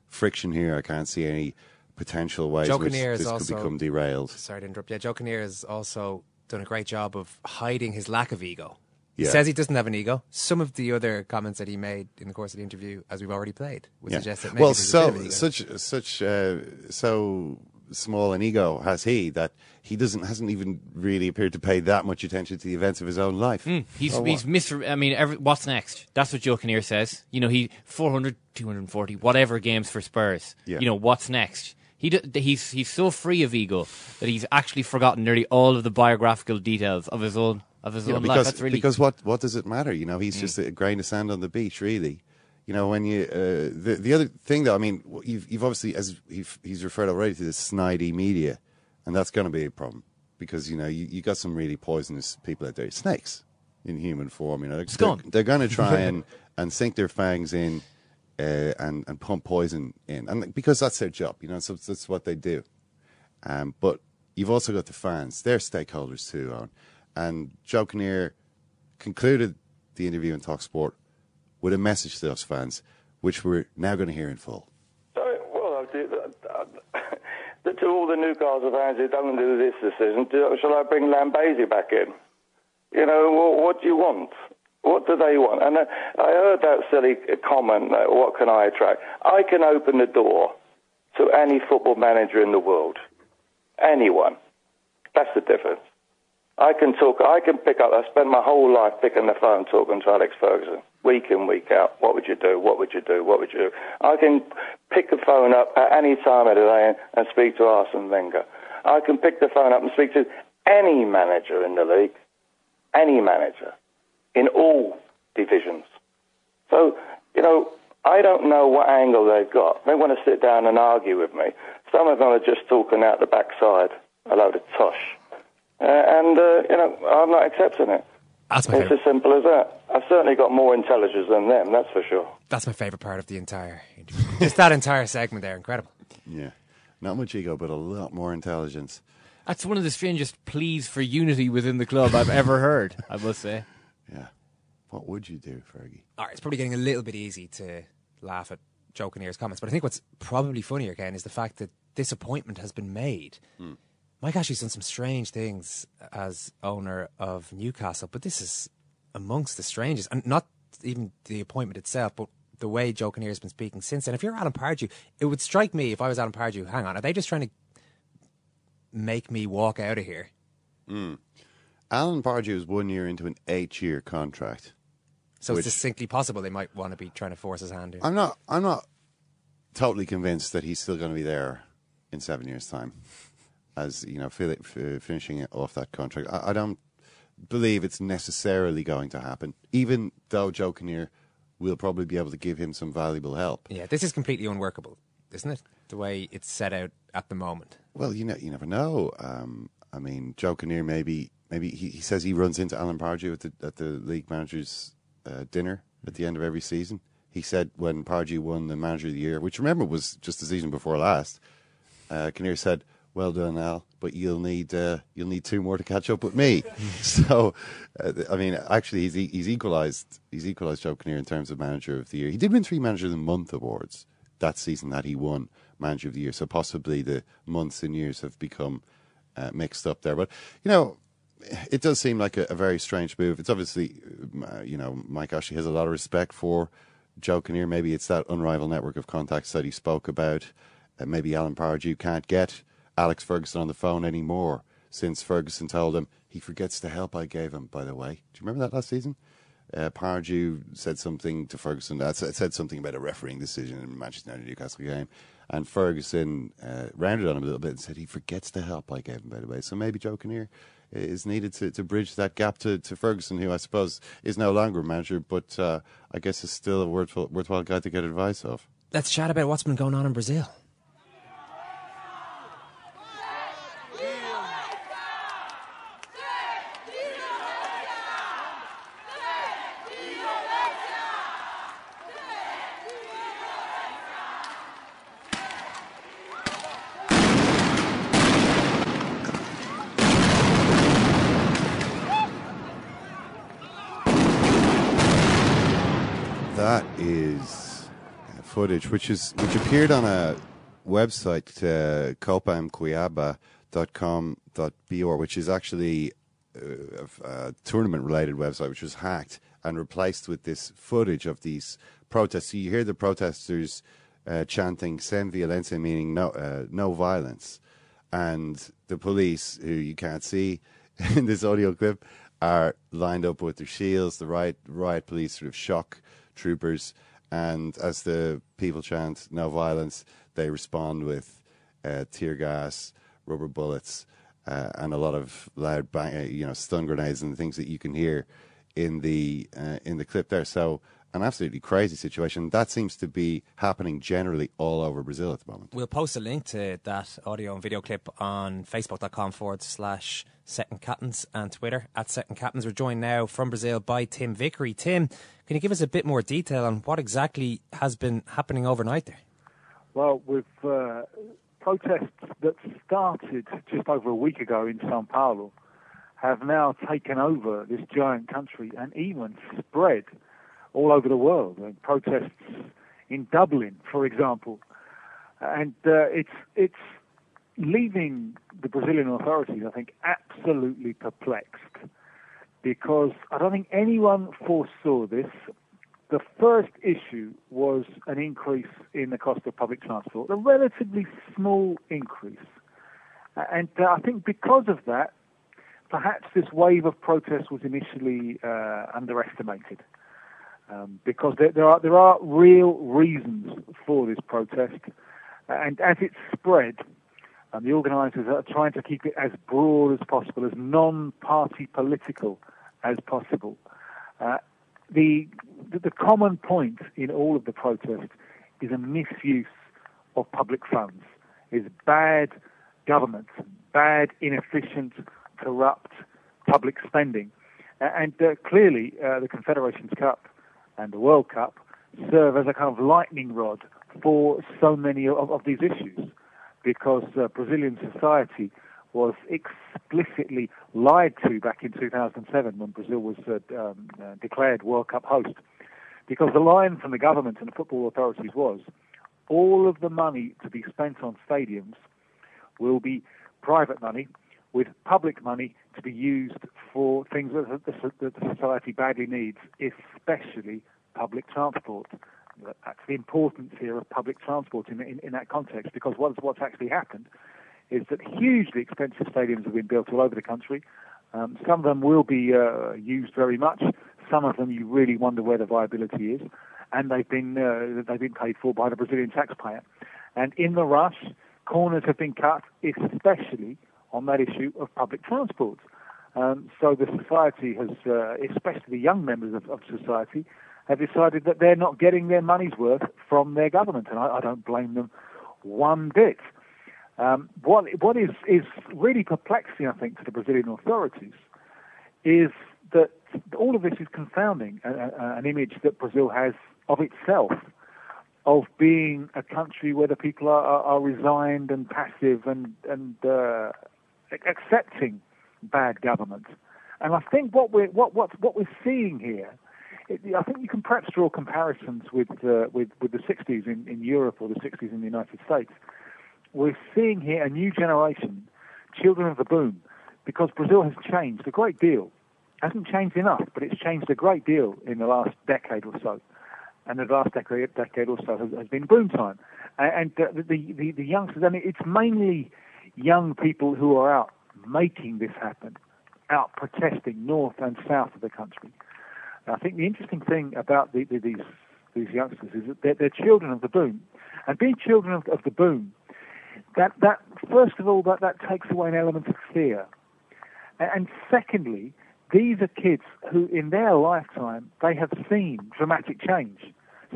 friction here. I can't see any potential ways Joe which Kinnear this is could also become derailed. Sorry to interrupt. Yeah, Joe Kinnear has also done a great job of hiding his lack of ego. He says he doesn't have an ego. Some of the other comments that he made in the course of the interview, as we've already played, would Yeah. suggest that maybe well, there's a so ego. such such uh, so small an ego has he that he doesn't hasn't even really appeared to pay that much attention to the events of his own life. Mm, he's Oh, he's what? Mr. I mean, every, what's next? That's what Joe Kinnear says. You know, he 400, 240, whatever games for Spurs. Yeah. You know, what's next? He d- he's he's so free of ego that he's actually forgotten nearly all of the biographical details of his own of his own because life. That's really because what what does it matter? You know, he's Mm. just a grain of sand on the beach, really. You know, when you uh, the the other thing though, I mean, you've you've obviously as he's he's referred already to the snidey media, and that's going to be a problem because you know you you got some really poisonous people out there, snakes in human form. You know, they're, they're, they're going to try and and sink their fangs in. Uh, and and pump poison in, and because that's their job, you know, so that's what they do. Um, but you've also got the fans; they're stakeholders too. And Joe Kinnear concluded the interview in Talksport with a message to those fans, which we're now going to hear in full. Well, did, uh, uh, to all the Newcastle fans who don't do this decision, shall I bring Lambasi back in? You know, what, what do you want? What do they want? And uh, I heard that silly comment, what can I attract? I can open the door to any football manager in the world. Anyone. That's the difference. I can talk, I can pick up, I spend my whole life picking the phone talking to Alex Ferguson, week in, week out. What would you do? What would you do? What would you do? I can pick the phone up at any time of the day and speak to Arsene Wenger. I can pick the phone up and speak to any manager in the league, any manager, in all divisions. So, you know, I don't know what angle they've got. They want to sit down and argue with me. Some of them are just talking out the backside, a load of tosh. Uh, and, uh, you know, I'm not accepting it. That's my It's as simple as that. I've certainly got more intelligence than them, that's for sure. That's my favourite part of the entire interview. Just that entire segment there, incredible. Yeah, not much ego, but a lot more intelligence. That's one of the strangest pleas for unity within the club I've ever heard. I must say. Yeah. What would you do, Fergie? All right, it's probably getting a little bit easy to laugh at Joe Kinnear's comments, but I think what's probably funnier, Ken, is the fact that this appointment has been made. Hmm. Mike Ashley's done some strange things as owner of Newcastle, but this is amongst the strangest, and not even the appointment itself, but the way Joe Kinnear's been speaking since then. If you're Alan Pardew, it would strike me if I was Alan Pardew. Hang on, are they just trying to make me walk out of here? Mm. Alan Pardew is one year into an eight-year contract. So which- it's distinctly possible they might want to be trying to force his hand here. I'm not. I'm not totally convinced that he's still going to be there in seven years' time, as you know, fi- fi- finishing off that contract. I, I don't believe it's necessarily going to happen, even though Joe Kinnear will probably be able to give him some valuable help. Yeah, this is completely unworkable, isn't it? The way it's set out at the moment. Well, you know, you never know. Um, I mean, Joe Kinnear maybe maybe he, he says he runs into Alan Pardew at the at the league managers uh, dinner at the end of every season. He said when Pardew won the Manager of the Year, which remember was just the season before last, uh, Kinnear said, "Well done, Al, but you'll need uh, you'll need two more to catch up with me." so, uh, I mean, actually, he's he's equalised he's equalised Joe Kinnear in terms of Manager of the Year. He did win three Manager of the Month awards that season that he won Manager of the Year. So possibly the months and years have become uh, mixed up there. But you know, it does seem like a, a very strange move. It's obviously, uh, you know, Mike Ashley has a lot of respect for Joe Kinnear. Maybe it's that unrivaled network of contacts that he spoke about. Uh, maybe Alan Pardew can't get Alex Ferguson on the phone anymore since Ferguson told him he forgets the help I gave him. By the way, do you remember that last season? Uh, Pardew said something to Ferguson that said something about a refereeing decision in Manchester United Newcastle game, and Ferguson uh, rounded on him a little bit and said he forgets the help I gave him. By the way, so maybe Joe Kinnear is needed to, to bridge that gap to, to Ferguson, who I suppose is no longer a manager, but uh, I guess is still a worthwhile, worthwhile guy to get advice of. Let's chat about what's been going on in Brazil. That is uh, footage which is which appeared on a website, uh, copamcuiaba.com.br, which is actually uh, a tournament-related website, which was hacked and replaced with this footage of these protests. So you hear the protesters uh, chanting "Sem violencia," meaning no uh, no violence, and the police, who you can't see in this audio clip, are lined up with their shields. The riot riot police sort of shock troopers, and as the people chant "No violence," they respond with uh, tear gas, rubber bullets, uh, and a lot of loud bang, uh, you know, stun grenades and things that you can hear in the uh, in the clip there. So an absolutely crazy situation. That seems to be happening generally all over Brazil at the moment. We'll post a link to that audio and video clip on facebook.com forward slash second captains and Twitter at second captains. We're joined now from Brazil by Tim Vickery. Tim, can you give us a bit more detail on what exactly has been happening overnight there? Well, with uh, protests that started just over a week ago in Sao Paulo have now taken over this giant country and even spread all over the world. And protests in Dublin, for example, and uh, it's it's leaving the Brazilian authorities, I think, absolutely perplexed because I don't think anyone foresaw this. The first issue was an increase in the cost of public transport, a relatively small increase. And uh, I think because of that, perhaps this wave of protest was initially uh, underestimated. Um, because there, there, are there are real reasons for this protest, and as it spread, um, the organisers are trying to keep it as broad as possible, as non-party political as possible. Uh, the, the common point in all of the protests is a misuse of public funds, is bad government, bad, inefficient, corrupt public spending, and uh, clearly uh, the Confederations Cup and the World Cup serve as a kind of lightning rod for so many of, of these issues, because uh, Brazilian society was explicitly lied to back in 2007 when Brazil was uh, um, uh, declared World Cup host. Because the line from the government and the football authorities was all of the money to be spent on stadiums will be private money with public money to be used for things that the, that the society badly needs, especially public transport. That's the importance here of public transport in, in, in that context, because what's, what's actually happened is that hugely expensive stadiums have been built all over the country. Um, some of them will be uh, used very much. Some of them you really wonder where the viability is, and they've been uh, they've been paid for by the Brazilian taxpayer. And in the rush, corners have been cut, especially on that issue of public transport. Um, so the society has, uh, especially the young members of, of, society, have decided that they're not getting their money's worth from their government, and I, I don't blame them one bit. Um, what what is is really perplexing, I think, to the Brazilian authorities is that all of this is confounding a, a, an image that Brazil has of itself of being a country where the people are, are, are resigned and passive and and uh, accepting bad government. And I think what we're what what what we're seeing here, it, I think you can perhaps draw comparisons with uh, with with the 60s in, in Europe or the 60s in the United States. We're seeing here a new generation, children of the boom, because Brazil has changed a great deal. Hasn't changed enough, but it's changed a great deal in the last decade or so. And the last decade, decade or so has, has been boom time. And, and uh, the, the, the youngsters, I mean, it's mainly young people who are out making this happen, out protesting north and south of the country. And I think the interesting thing about the, the, these these youngsters is that they're, they're, children of the boom, and being children of, of the boom, that that first of all that that takes away an element of fear, and, and secondly, these are kids who, in their lifetime, they have seen dramatic change.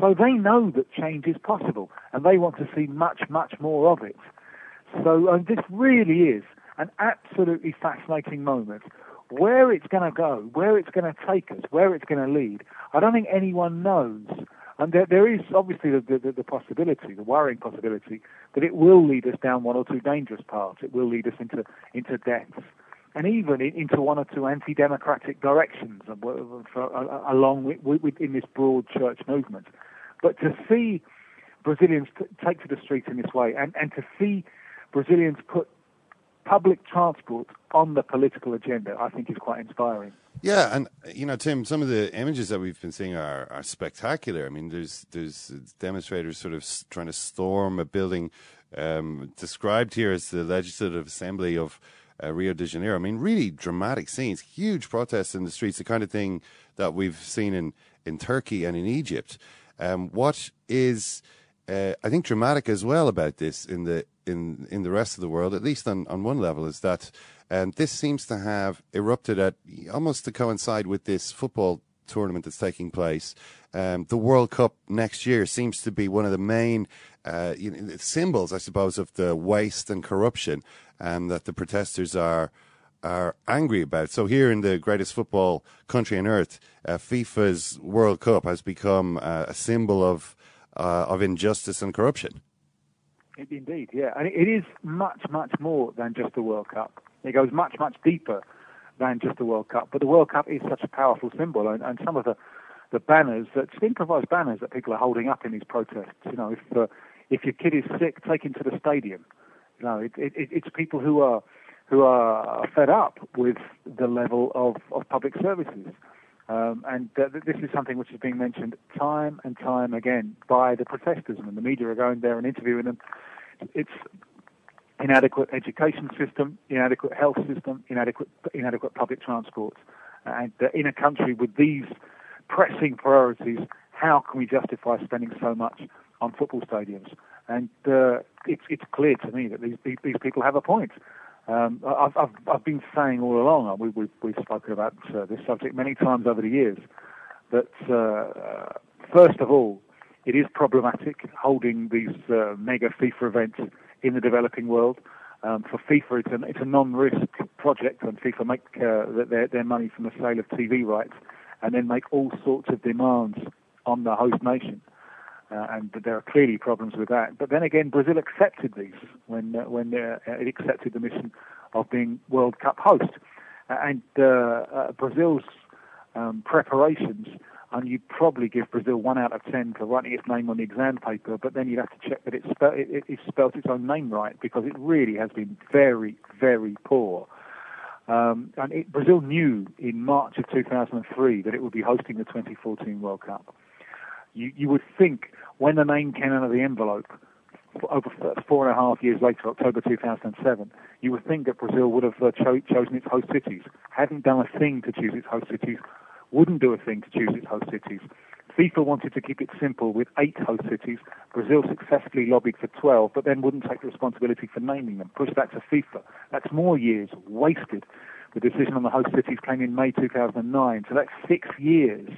So they know that change is possible, and they want to see much, much more of it. So this really is an absolutely fascinating moment. Where it's going to go, where it's going to take us, where it's going to lead, I don't think anyone knows. And there, there is obviously the, the, the, possibility, the worrying possibility, that it will lead us down one or two dangerous paths. It will lead us into, into deaths and even into one or two anti-democratic directions uh, uh, uh, along with, with, in this broad church movement. But to see Brazilians take to the streets in this way, and, and to see Brazilians put public transport on the political agenda, I think is quite inspiring. Yeah, and you know, Tim, some of the images that we've been seeing are, are spectacular. I mean, there's there's demonstrators sort of trying to storm a building um, described here as the Legislative Assembly of uh, Rio de Janeiro. I mean, really dramatic scenes, huge protests in the streets, the kind of thing that we've seen in in Turkey and in Egypt. Um, what is uh, I think dramatic as well about this in the in in the rest of the world, at least on, on one level, is that um, this seems to have erupted at almost to coincide with this football tournament that's taking place. Um, the World Cup next year seems to be one of the main uh, you know, symbols, I suppose, of the waste and corruption um, that the protesters are are angry about. So here in the greatest football country on earth, uh, FIFA's World Cup has become uh, a symbol of uh, of injustice and corruption. Indeed, yeah, and it is much, much more than just the World Cup. It goes much, much deeper than just the World Cup. But the World Cup is such a powerful symbol, and, and some of the the banners, that improvised banners that people are holding up in these protests. You know, if uh, if your kid is sick, take him to the stadium. You know, it, it, it's people who are who are fed up with the level of, of public services. Um, and this is something which is being mentioned time and time again by the protesters, and the media are going there and interviewing them. It's inadequate education system, inadequate health system, inadequate inadequate public transport, and uh, in a country with these pressing priorities, how can we justify spending so much on football stadiums? And uh, it's it's clear to me that these these people have a point. Um, I've, I've, I've been saying all along, uh, we, we, we've spoken about uh, this subject many times over the years, that uh, first of all, it is problematic holding these uh, mega FIFA events in the developing world. Um, for FIFA, it's, an, it's a non-risk project, and FIFA make uh, their, their money from the sale of TV rights, and then make all sorts of demands on the host nation. Uh, and there are clearly problems with that. But then again, Brazil accepted these when uh, when uh, it accepted the mission of being World Cup host. And uh, uh, Brazil's um, preparations, and you'd probably give Brazil one out of ten for writing its name on the exam paper, but then you'd have to check that it's spe- it, it spelt its own name right because it really has been very, very poor. Um, and it, Brazil knew in March of 2003 that it would be hosting the 2014 World Cup. You, you would think when the name came out of the envelope over four and a half years later, October 2007, you would think that Brazil would have uh, cho- chosen its host cities, hadn't done a thing to choose its host cities, wouldn't do a thing to choose its host cities. FIFA wanted to keep it simple with eight host cities. Brazil successfully lobbied for 12, but then wouldn't take the responsibility for naming them. Push that to FIFA. That's more years wasted. The decision on the host cities came in May 2009, so that's six years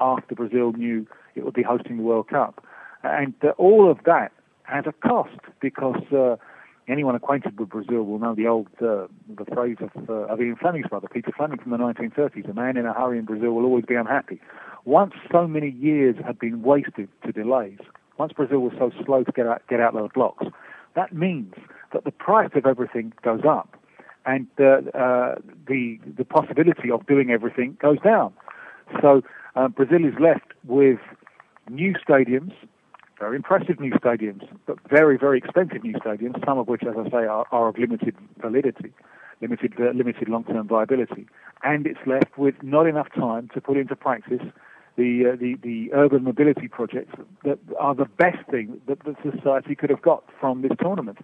after Brazil knew it would be hosting the World Cup. And uh, all of that has a cost because uh, anyone acquainted with Brazil will know the old uh, the phrase of, uh, of Ian Fleming's brother, Peter Fleming from the 1930s: "A man in a hurry in Brazil will always be unhappy." Once so many years had been wasted to delays, once Brazil was so slow to get out get out those blocks, that means that the price of everything goes up, and uh, uh, the the possibility of doing everything goes down. So uh, Brazil is left with new stadiums very impressive new stadiums, but very, very expensive new stadiums, some of which, as I say, are, are of limited validity, limited, uh, limited long-term viability. And it's left with not enough time to put into practice the, uh, the, the urban mobility projects that are the best thing that the society could have got from this tournament.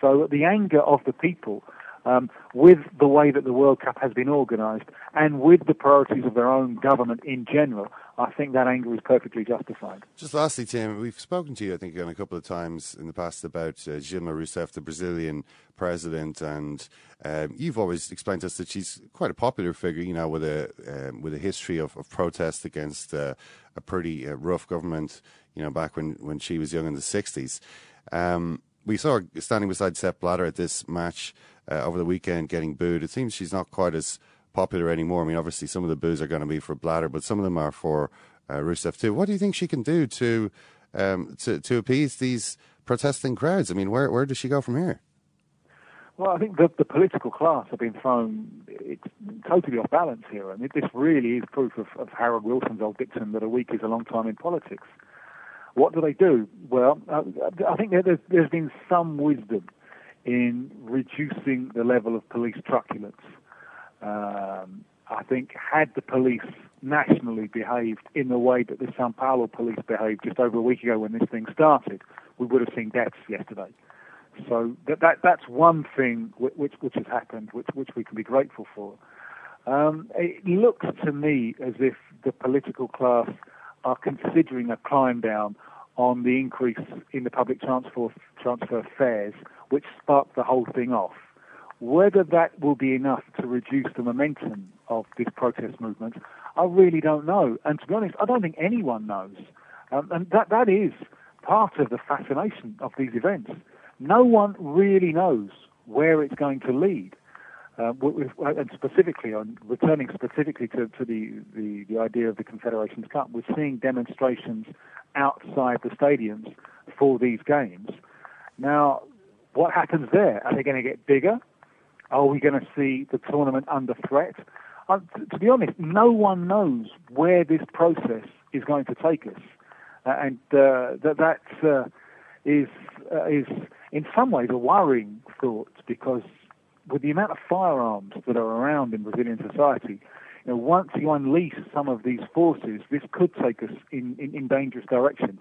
So the anger of the people um, with the way that the World Cup has been organised and with the priorities of their own government in general, I think that anger is perfectly justified. Just lastly, Tim, we've spoken to you, I think, on a couple of times in the past about uh, Dilma Rousseff, the Brazilian president, and um, you've always explained to us that she's quite a popular figure, you know, with a um, with a history of, of protest against uh, a pretty uh, rough government, you know, back when, when she was young in the 60s. Um, we saw her standing beside Sepp Blatter at this match uh, over the weekend getting booed. It seems she's not quite as popular anymore. I mean, obviously, some of the boos are going to be for Blatter, but some of them are for uh, Rousseff too. What do you think she can do to um, to to appease these protesting crowds? I mean, where where does she go from here? Well, I think the, the political class have been thrown it's totally off balance here. I mean, this really is proof of, of Harold Wilson's old dictum that a week is a long time in politics. What do they do? Well, uh, I think there's, there's been some wisdom in reducing the level of police truculence. Um, I think had the police nationally behaved in the way that the Sao Paulo police behaved just over a week ago when this thing started, we would have seen deaths yesterday. So that, that that's one thing which, which, has happened, which which we can be grateful for. Um, it looks to me as if the political class are considering a climb down on the increase in the public transfer transfer fares, which sparked the whole thing off. Whether that will be enough to reduce the momentum of this protest movement, I really don't know. And to be honest, I don't think anyone knows. Um, and that, that is part of the fascination of these events. No one really knows where it's going to lead. Uh, and specifically, on returning specifically to, to the, the, the idea of the Confederations Cup, we're seeing demonstrations outside the stadiums for these games. Now, what happens there? Are they going to get bigger? Are we going to see the tournament under threat? Uh, t- to be honest, no one knows where this process is going to take us, uh, and uh, that that uh, is uh, is in some ways a worrying thought because with the amount of firearms that are around in Brazilian society, you know, once you unleash some of these forces, this could take us in, in, in dangerous directions.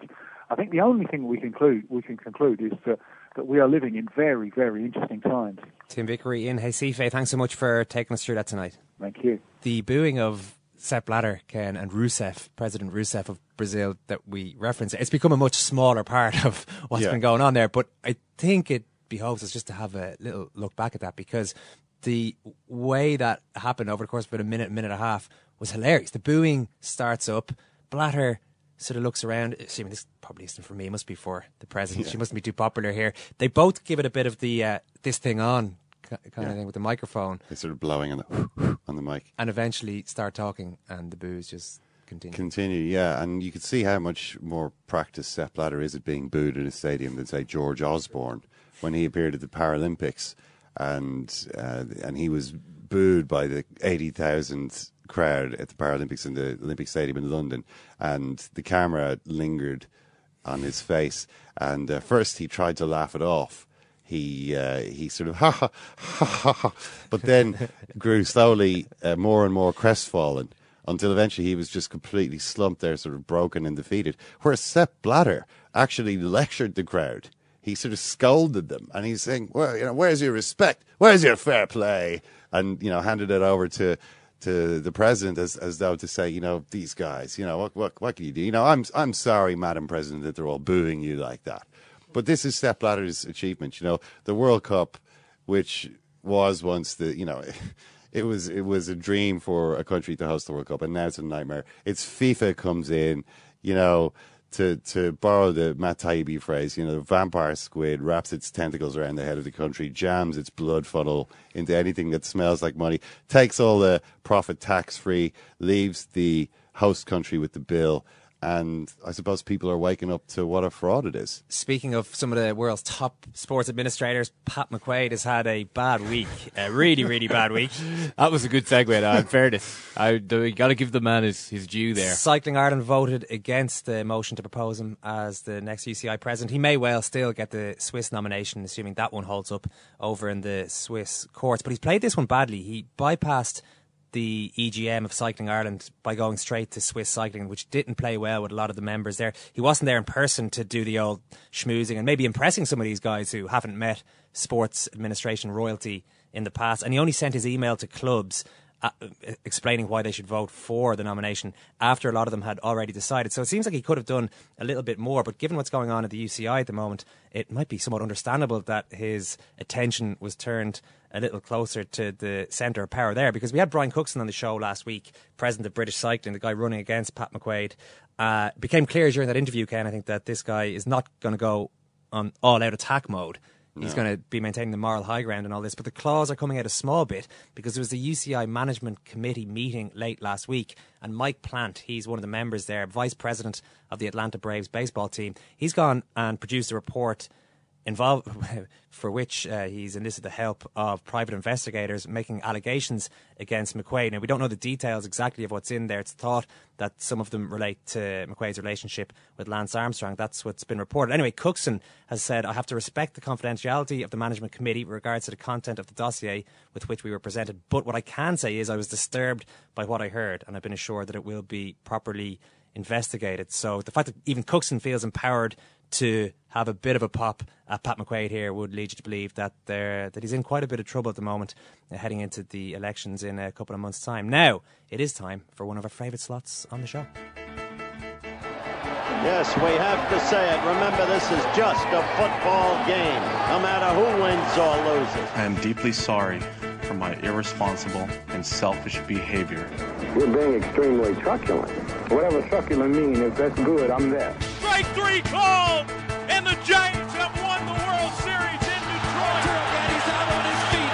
I think the only thing we conclude we can conclude is that, that we are living in very, very interesting times. Tim Vickery in Recife, thanks so much for taking us through that tonight. Thank you. The booing of Sepp Blatter, Ken, and Rousseff, President Rousseff of Brazil, that we reference, it's become a much smaller part of what's Yeah. been going on there. But I think it behoves us just to have a little look back at that because the way that happened over the course of about a minute, minute and a half was hilarious. The booing starts up, Blatter sort of looks around, assuming this probably isn't for me, it must be for the president. Yeah. She mustn't be too popular here. They both give it a bit of the uh, this thing on kind Yeah. of thing with the microphone They sort of blowing on the on the mic. and eventually start talking, and the boos just continue. Continue, yeah, and you could see how much more practice Sepp Blatter is at being booed in a stadium than say George Osborne when he appeared at the Paralympics. and uh, and he was booed by the eighty thousand crowd at the Paralympics in the Olympic Stadium in London, and the camera lingered on his face. And uh, first, he tried to laugh it off. He uh, he sort of ha ha ha ha, ha but then grew slowly uh, more and more crestfallen until eventually he was just completely slumped there, sort of broken and defeated. Whereas Sepp Blatter actually lectured the crowd. He sort of scolded them, and he's saying, "Well, you know, where's your respect? Where's your fair play?" And you know, handed it over to to the president as as though to say, you know, these guys, you know, what what what can you do? You know, I'm I'm sorry, Madam President, that they're all booing you like that. But this is Sepp Blatter's achievement. You know, the World Cup, which was once the you know. It was it was a dream for a country to host the World Cup, and now it's a nightmare. It's FIFA comes in, you know, to to borrow the Matt Taibbi phrase, you know, the vampire squid wraps its tentacles around the head of the country, jams its blood funnel into anything that smells like money, takes all the profit tax free, leaves the host country with the bill, and I suppose people are waking up to what a fraud it is. Speaking of some of the world's top sports administrators, Pat McQuaid has had a bad week, a really, really bad week. that was a good segue. Though, in fairness, I got to give the man his, his due there. Cycling Ireland voted against the motion to propose him as the next UCI president. He may well still get the Swiss nomination, assuming that one holds up over in the Swiss courts. But he's played this one badly. He bypassed the EGM of Cycling Ireland by going straight to Swiss Cycling, which didn't play well with a lot of the members there. He wasn't there in person to do the old schmoozing and maybe impressing some of these guys who haven't met sports administration royalty in the past. And he only sent his email to clubs uh, explaining why they should vote for the nomination after a lot of them had already decided. So it seems like he could have done a little bit more. But given what's going on at the UCI at the moment, it might be somewhat understandable that his attention was turned a little closer to the centre of power there because we had Brian Cookson on the show last week, president of British Cycling, the guy running against Pat McQuaid. Uh, became clear during that interview, Ken, I think that this guy is not going to go on all out attack mode. He's no. going to be maintaining the moral high ground and all this. But the claws are coming out a small bit because there was the UCI Management Committee meeting late last week. And Mike Plant, he's one of the members there, vice president of the Atlanta Braves baseball team. He's gone and produced a report involved, for which uh, he's enlisted the help of private investigators making allegations against McQuaid. Now, we don't know the details exactly of what's in there. It's thought that some of them relate to McQuaid's relationship with Lance Armstrong. That's what's been reported. Anyway, Cookson has said, I have to respect the confidentiality of the management committee with regards to the content of the dossier with which we were presented. But what I can say is I was disturbed by what I heard, and I've been assured that it will be properly investigated. So the fact that even Cookson feels empowered to have a bit of a pop at Pat McQuaid here would lead you to believe that there that he's in quite a bit of trouble at the moment, uh, heading into the elections in a couple of months' time. Now it is time for one of our favourite slots on the show. Yes, we have to say it. Remember, this is just a football game, no matter who wins or loses. I am deeply sorry for my irresponsible and selfish behavior. You're being extremely truculent. Whatever truculent means, if that's good, I'm there. Strike three called, and the Giants have won the World Series in Detroit. And he's out on his feet.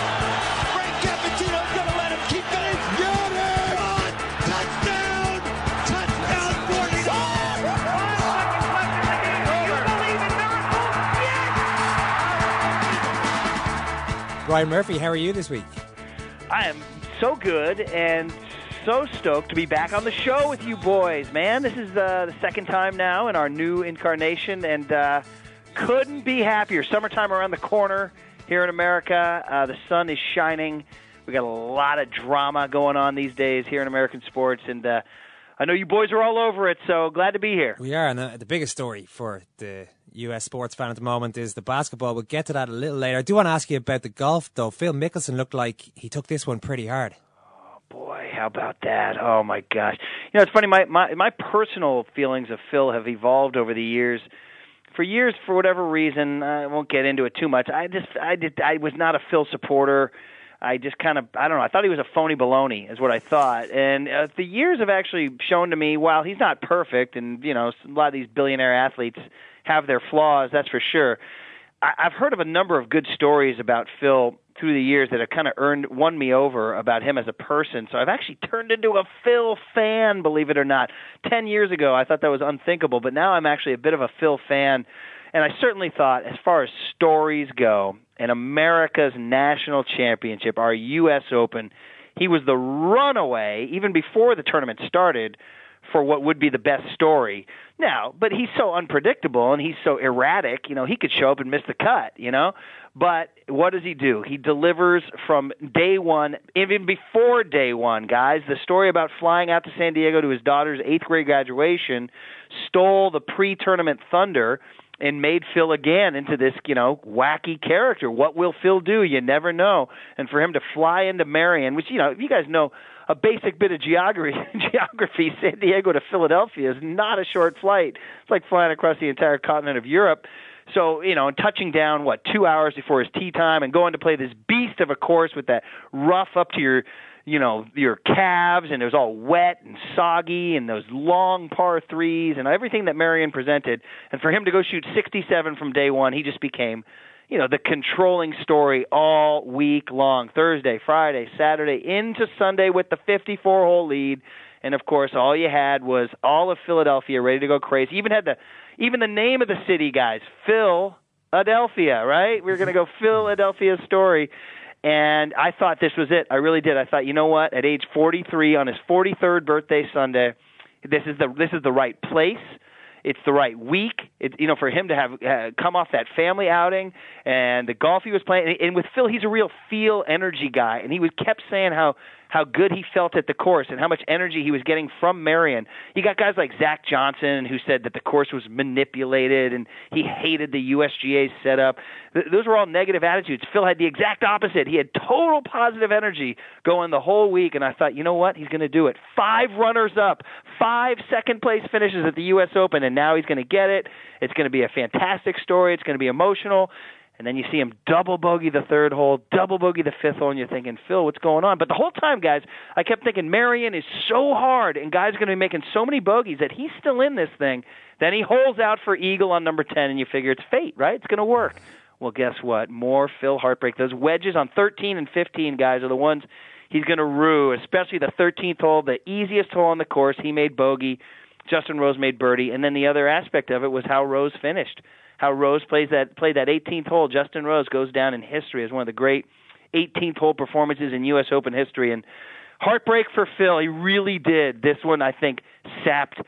Frank Cappuccino's going to let him keep going. Got it! On, touchdown! Touchdown, 49! Brian Murphy, how are you this week? I am so good and so stoked to be back on the show with you boys, man. This is uh, the second time now in our new incarnation, and uh, couldn't be happier. Summertime around the corner here in America. Uh, the sun is shining. We got a lot of drama going on these days here in American sports, and uh, I know you boys are all over it. So glad to be here. We are, and the, the biggest story for the US sports fan at the moment is the basketball. We'll get to that a little later. I do want to ask you about the golf, though. Phil Mickelson looked like he took this one pretty hard. How about that? Oh my gosh! You know, it's funny. My my my personal feelings of Phil have evolved over the years. For years, for whatever reason, I won't get into it too much. I just I did I was not a Phil supporter. I just kind of I don't know. I thought he was a phony baloney, is what I thought. And uh, the years have actually shown to me, while he's not perfect, and you know, a lot of these billionaire athletes have their flaws, that's for sure. I, I've heard of a number of good stories about Phil through the years that have kind of earned won me over about him as a person. So I've actually turned into a Phil fan, believe it or not. Ten years ago, I thought that was unthinkable, but now I'm actually a bit of a Phil fan And I certainly thought, as far as stories go, in America's national championship, our U.S. Open, he was the runaway, even before the tournament started, for what would be the best story. Now, but he's so unpredictable and he's so erratic, you know, he could show up and miss the cut, you know? But what does he do? He delivers from day one, even before day one, guys. The story about flying out to San Diego to his daughter's eighth grade graduation stole the pre tournament thunder and made Phil again into this, you know, wacky character. What will Phil do? You never know. And for him to fly into Merion, which, you know, if you guys know a basic bit of geography, geography, San Diego to Philadelphia is not a short flight. It's like flying across the entire continent of Europe. So, you know, touching down, what, two hours before his tee time and going to play this beast of a course with that rough up to your, you know, your calves and it was all wet and soggy and those long par threes and everything that Merion presented. And for him to go shoot 67 from day one, he just became you know the controlling story all week long thursday friday saturday into sunday with the 54 hole lead and of course all you had was all of philadelphia ready to go crazy. Even had the even the name of the city guys phil adelphia right? We are going to go philadelphia story. And i thought this was it. I really did. I thought you know what? At age 43 on his 43rd birthday sunday this is the this is the right place. It's the right week. It's you know for him to have uh, come off that family outing and the golf he was playing. And, and with Phil, he's a real feel energy guy, and he was kept saying how how good he felt at the course and how much energy he was getting from Merion. You got guys like Zach Johnson who said that the course was manipulated and he hated the USGA setup. Th- those were all negative attitudes. Phil had the exact opposite. He had total positive energy going the whole week, and I thought, you know what? He's going to do it. Five runners up, five second place finishes at the U.S. Open, and now he's going to get it. It's going to be a fantastic story. It's going to be emotional and then you see him double bogey the third hole, double bogey the fifth hole, and you're thinking, Phil, what's going on? But the whole time, guys, I kept thinking Merion is so hard, and guys going to be making so many bogeys that he's still in this thing. Then he holds out for eagle on number ten, and you figure it's fate, right? It's going to work. Well, guess what? More Phil heartbreak. Those wedges on 13 and 15, guys, are the ones he's going to rue, especially the 13th hole, the easiest hole on the course. He made bogey. Justin Rose made birdie, and then the other aspect of it was how Rose finished how Rose plays that played that 18th hole. Justin Rose goes down in history as one of the great 18th hole performances in U.S. Open history. And heartbreak for Phil. He really did. This one, I think, sapped.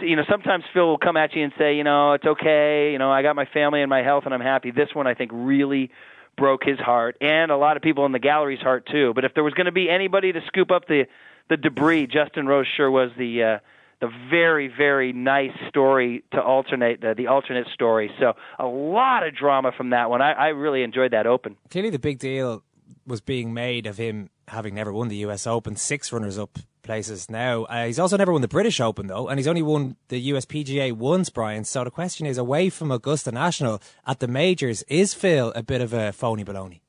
You know, sometimes Phil will come at you and say, you know, it's okay. You know, I got my family and my health, and I'm happy. This one, I think, really broke his heart, and a lot of people in the gallery's heart too. But if there was going to be anybody to scoop up the the debris, Justin Rose sure was the uh, the very very nice story to alternate the, the alternate story. So a lot of drama from that one. I, I really enjoyed that Open. Clearly, the big deal was being made of him having never won the U.S. Open, six runners up places now. Uh, he's also never won the British Open though, and he's only won the USPGA once, Brian. So the question is, away from Augusta National at the majors, is Phil a bit of a phony baloney?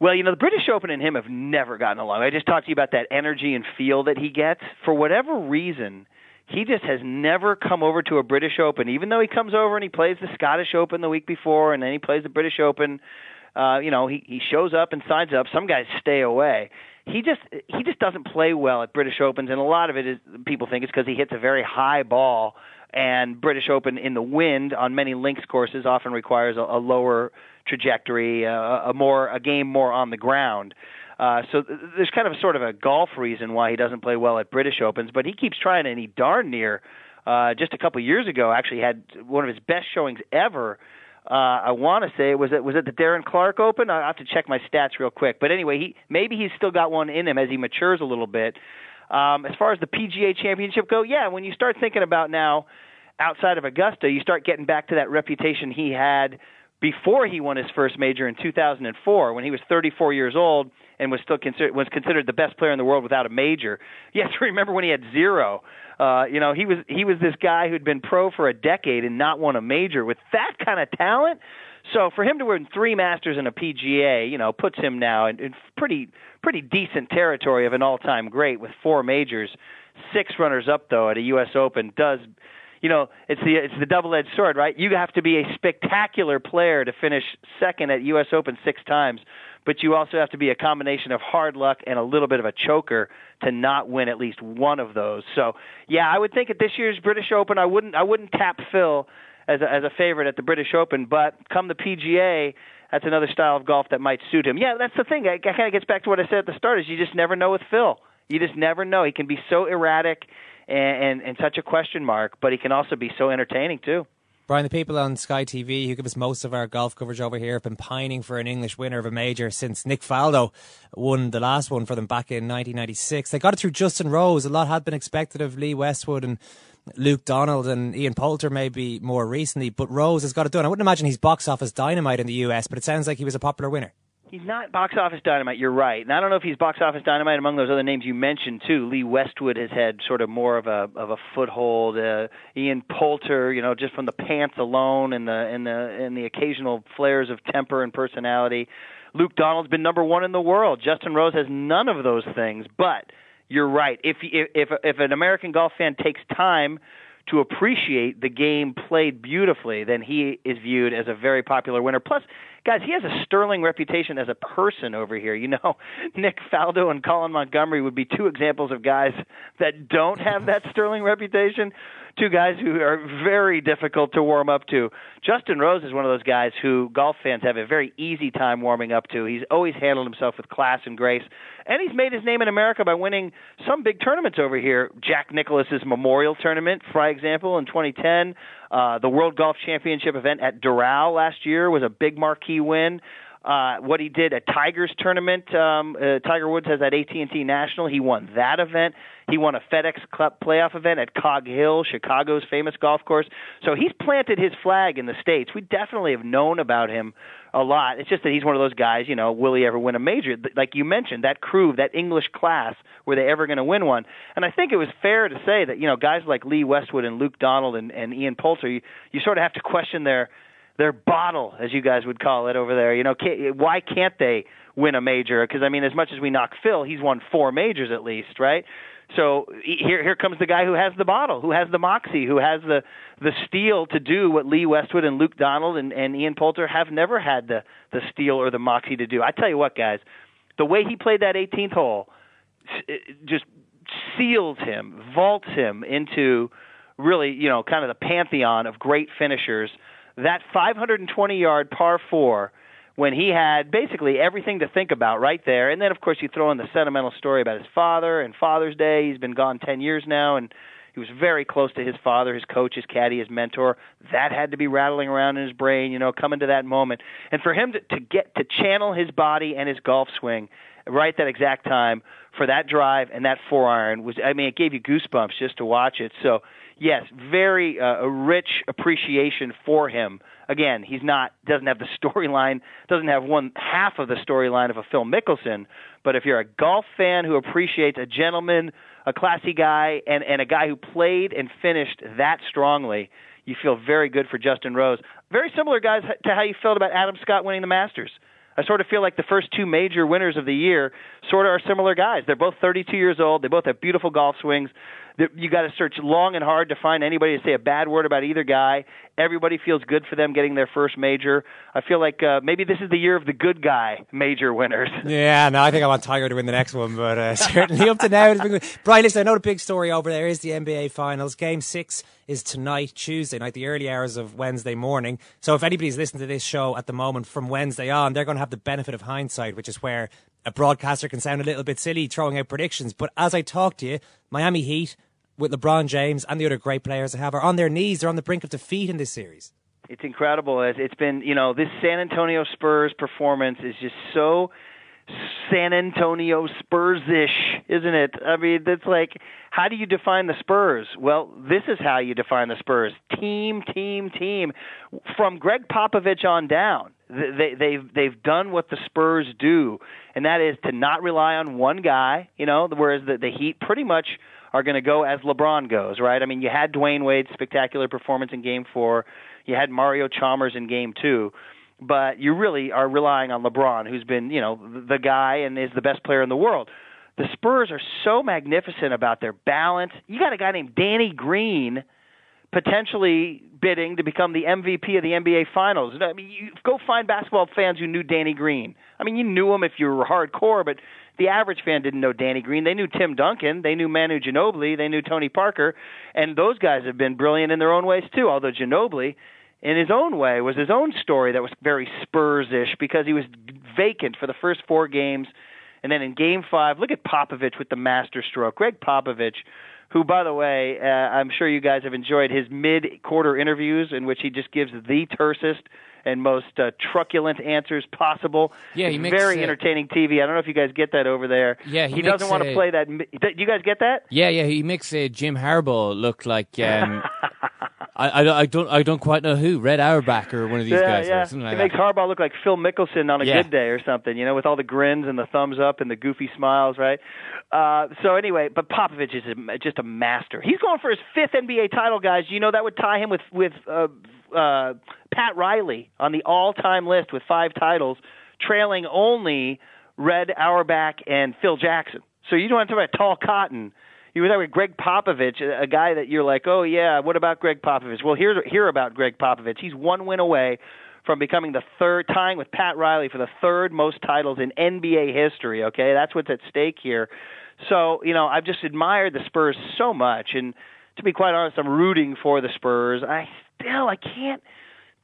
Well, you know, the British Open and him have never gotten along. I just talked to you about that energy and feel that he gets. For whatever reason, he just has never come over to a British Open, even though he comes over and he plays the Scottish Open the week before, and then he plays the British Open. Uh, you know, he he shows up and signs up. Some guys stay away. He just he just doesn't play well at British Opens, and a lot of it is people think it's because he hits a very high ball. And British Open in the wind on many links courses often requires a, a lower trajectory, uh, a more a game more on the ground. So th- there's kind of sort of a golf reason why he doesn't play well at British Opens, but he keeps trying, and he darn near uh, just a couple years ago actually had one of his best showings ever. Uh, I want to say was it was it the Darren Clarke Open? I have to check my stats real quick. But anyway, he maybe he's still got one in him as he matures a little bit. Um, as far as the PGA Championship go, yeah, when you start thinking about now outside of Augusta, you start getting back to that reputation he had before he won his first major in 2004 when he was 34 years old and was still considered was considered the best player in the world without a major. You have to remember when he had zero. Uh, you know, he was he was this guy who'd been pro for a decade and not won a major with that kind of talent. So for him to win three Masters and a PGA, you know, puts him now in, in pretty pretty decent territory of an all-time great with four majors. Six runners up though at a U.S. Open does you know, it's the it's the double-edged sword, right? You have to be a spectacular player to finish second at U.S. Open six times, but you also have to be a combination of hard luck and a little bit of a choker to not win at least one of those. So, yeah, I would think at this year's British Open, I wouldn't I wouldn't tap Phil as a, as a favorite at the British Open. But come the PGA, that's another style of golf that might suit him. Yeah, that's the thing. It kind of gets back to what I said at the start: is you just never know with Phil. You just never know. He can be so erratic and, and, and such a question mark, but he can also be so entertaining too. Brian, the people on Sky TV who give us most of our golf coverage over here have been pining for an English winner of a major since Nick Faldo won the last one for them back in 1996. They got it through Justin Rose. A lot had been expected of Lee Westwood and Luke Donald and Ian Poulter maybe more recently, but Rose has got it done. I wouldn't imagine he's box office dynamite in the US, but it sounds like he was a popular winner. He's not box office dynamite. You're right, and I don't know if he's box office dynamite among those other names you mentioned too. Lee Westwood has had sort of more of a of a foothold. Uh, Ian Poulter, you know, just from the pants alone and the and the and the occasional flares of temper and personality. Luke Donald's been number one in the world. Justin Rose has none of those things. But you're right. If if if an American golf fan takes time to appreciate the game played beautifully, then he is viewed as a very popular winner. Plus, guys, he has a sterling reputation as a person over here. You know, Nick Faldo and Colin Montgomerie would be two examples of guys that don't have that sterling reputation two guys who are very difficult to warm up to. Justin Rose is one of those guys who golf fans have a very easy time warming up to. He's always handled himself with class and grace, and he's made his name in America by winning some big tournaments over here. Jack Nicklaus's Memorial Tournament, for example, in 2010. Uh, the World Golf Championship event at Doral last year was a big marquee win uh, what he did at Tigers tournament. Um, uh, Tiger Woods has that AT&T National. He won that event. He won a FedEx Cup playoff event at Cog Hill, Chicago's famous golf course. So he's planted his flag in the states. We definitely have known about him a lot. It's just that he's one of those guys. You know, will he ever win a major? Like you mentioned, that crew, that English class, were they ever going to win one? And I think it was fair to say that you know guys like Lee Westwood and Luke Donald and, and Ian Poulter, you, you sort of have to question their their bottle, as you guys would call it over there. You know, can't, why can't they win a major? Because I mean, as much as we knock Phil, he's won four majors at least, right? So here, here comes the guy who has the bottle, who has the moxie, who has the the steel to do what Lee Westwood and Luke Donald and, and Ian Poulter have never had the the steel or the moxie to do. I tell you what, guys, the way he played that 18th hole just seals him, vaults him into really, you know, kind of the pantheon of great finishers that 520 yard par four when he had basically everything to think about right there. And then, of course, you throw in the sentimental story about his father and Father's Day. He's been gone 10 years now, and he was very close to his father, his coach, his caddy, his mentor. That had to be rattling around in his brain, you know, coming to that moment. And for him to, to get to channel his body and his golf swing right that exact time for that drive and that four iron was, I mean, it gave you goosebumps just to watch it. So yes, very uh, a rich appreciation for him. Again, he's not doesn't have the storyline, doesn't have one half of the storyline of a Phil Mickelson. But if you're a golf fan who appreciates a gentleman, a classy guy, and and a guy who played and finished that strongly, you feel very good for Justin Rose. Very similar, guys, to how you felt about Adam Scott winning the Masters. I sort of feel like the first two major winners of the year sort of are similar guys. They're both 32 years old. They both have beautiful golf swings you got to search long and hard to find anybody to say a bad word about either guy. Everybody feels good for them getting their first major. I feel like uh, maybe this is the year of the good guy major winners. Yeah, no, I think I want Tiger to win the next one, but uh, certainly up to now it's been good. Brian, listen, I know the big story over there is the NBA Finals. Game six is tonight, Tuesday night, the early hours of Wednesday morning. So if anybody's listening to this show at the moment from Wednesday on, they're going to have the benefit of hindsight, which is where a broadcaster can sound a little bit silly throwing out predictions. But as I talk to you, Miami Heat with LeBron James and the other great players they have are on their knees. They're on the brink of defeat in this series. It's incredible. It's been, you know, this San Antonio Spurs performance is just so San Antonio Spurs ish, isn't it? I mean, it's like, how do you define the Spurs? Well, this is how you define the Spurs team, team, team. From Gregg Popovich on down, they, they've, they've done what the Spurs do, and that is to not rely on one guy, you know, whereas the, the Heat pretty much are going to go as LeBron goes, right? I mean, you had Dwyane Wade's spectacular performance in Game Four, you had Mario Chalmers in Game Two, but you really are relying on LeBron, who's been, you know, the guy and is the best player in the world. The Spurs are so magnificent about their balance. You got a guy named Danny Green potentially bidding to become the MVP of the NBA Finals. I mean, you go find basketball fans who knew Danny Green. I mean, you knew him if you were hardcore, but the average fan didn't know Danny Green. They knew Tim Duncan, they knew Manu Ginobili, they knew Tony Parker, and those guys have been brilliant in their own ways too. Although Ginobili in his own way, was his own story that was very Spurs-ish because he was vacant for the first four games, and then in Game Five, look at Popovich with the masterstroke. Gregg Popovich, who, by the way, uh, I'm sure you guys have enjoyed his mid-quarter interviews in which he just gives the tersest and most uh, truculent answers possible. Yeah, he It's makes, very uh, entertaining TV. I don't know if you guys get that over there. Yeah, he he, doesn't want to uh, play that. mi- You guys get that? Yeah, yeah, he makes uh, Jim Harbaugh look like um, I, I, don't- I don't I don't quite know who Red Auerbach or one of these yeah, guys yeah. something like he that. makes Harbaugh look like Phil Mickelson on a Yeah. good day or something, you know, with all the grins and the thumbs up and the goofy smiles, right? Uh, so anyway, but Popovich is a, just a master. He's going for his fifth NBA title, guys. You know that would tie him with with uh, uh, Pat Riley on the all-time list with five titles, trailing only Red Auerbach and Phil Jackson. So you don't want to talk about tall cotton. You were there with Gregg Popovich, a guy that you're like, oh yeah, what about Gregg Popovich? Well, hear hear about Gregg Popovich. He's one win away from becoming the third, tying with Pat Riley for the third most titles in NBA history. Okay, that's what's at stake here. So you know, I've just admired the Spurs so much, and to be quite honest, I'm rooting for the Spurs. I still, I can't.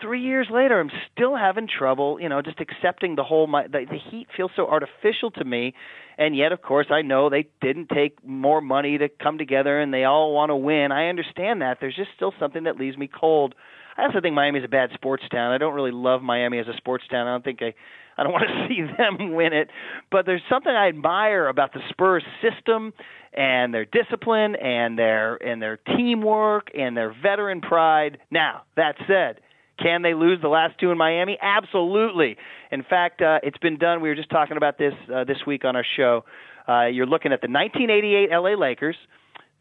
Three years later, I'm still having trouble, you know, just accepting the whole. My, the, the Heat feels so artificial to me, and yet, of course, I know they didn't take more money to come together, and they all want to win. I understand that. There's just still something that leaves me cold. I also think Miami's a bad sports town. I don't really love Miami as a sports town. I don't think I, I don't want to see them win it. But there's something I admire about the Spurs system and their discipline and their and their teamwork and their veteran pride. Now that said. Can they lose the last two in Miami? Absolutely. In fact, uh, it's been done. We were just talking about this uh, this week on our show. Uh, you're looking at the 1988 LA Lakers,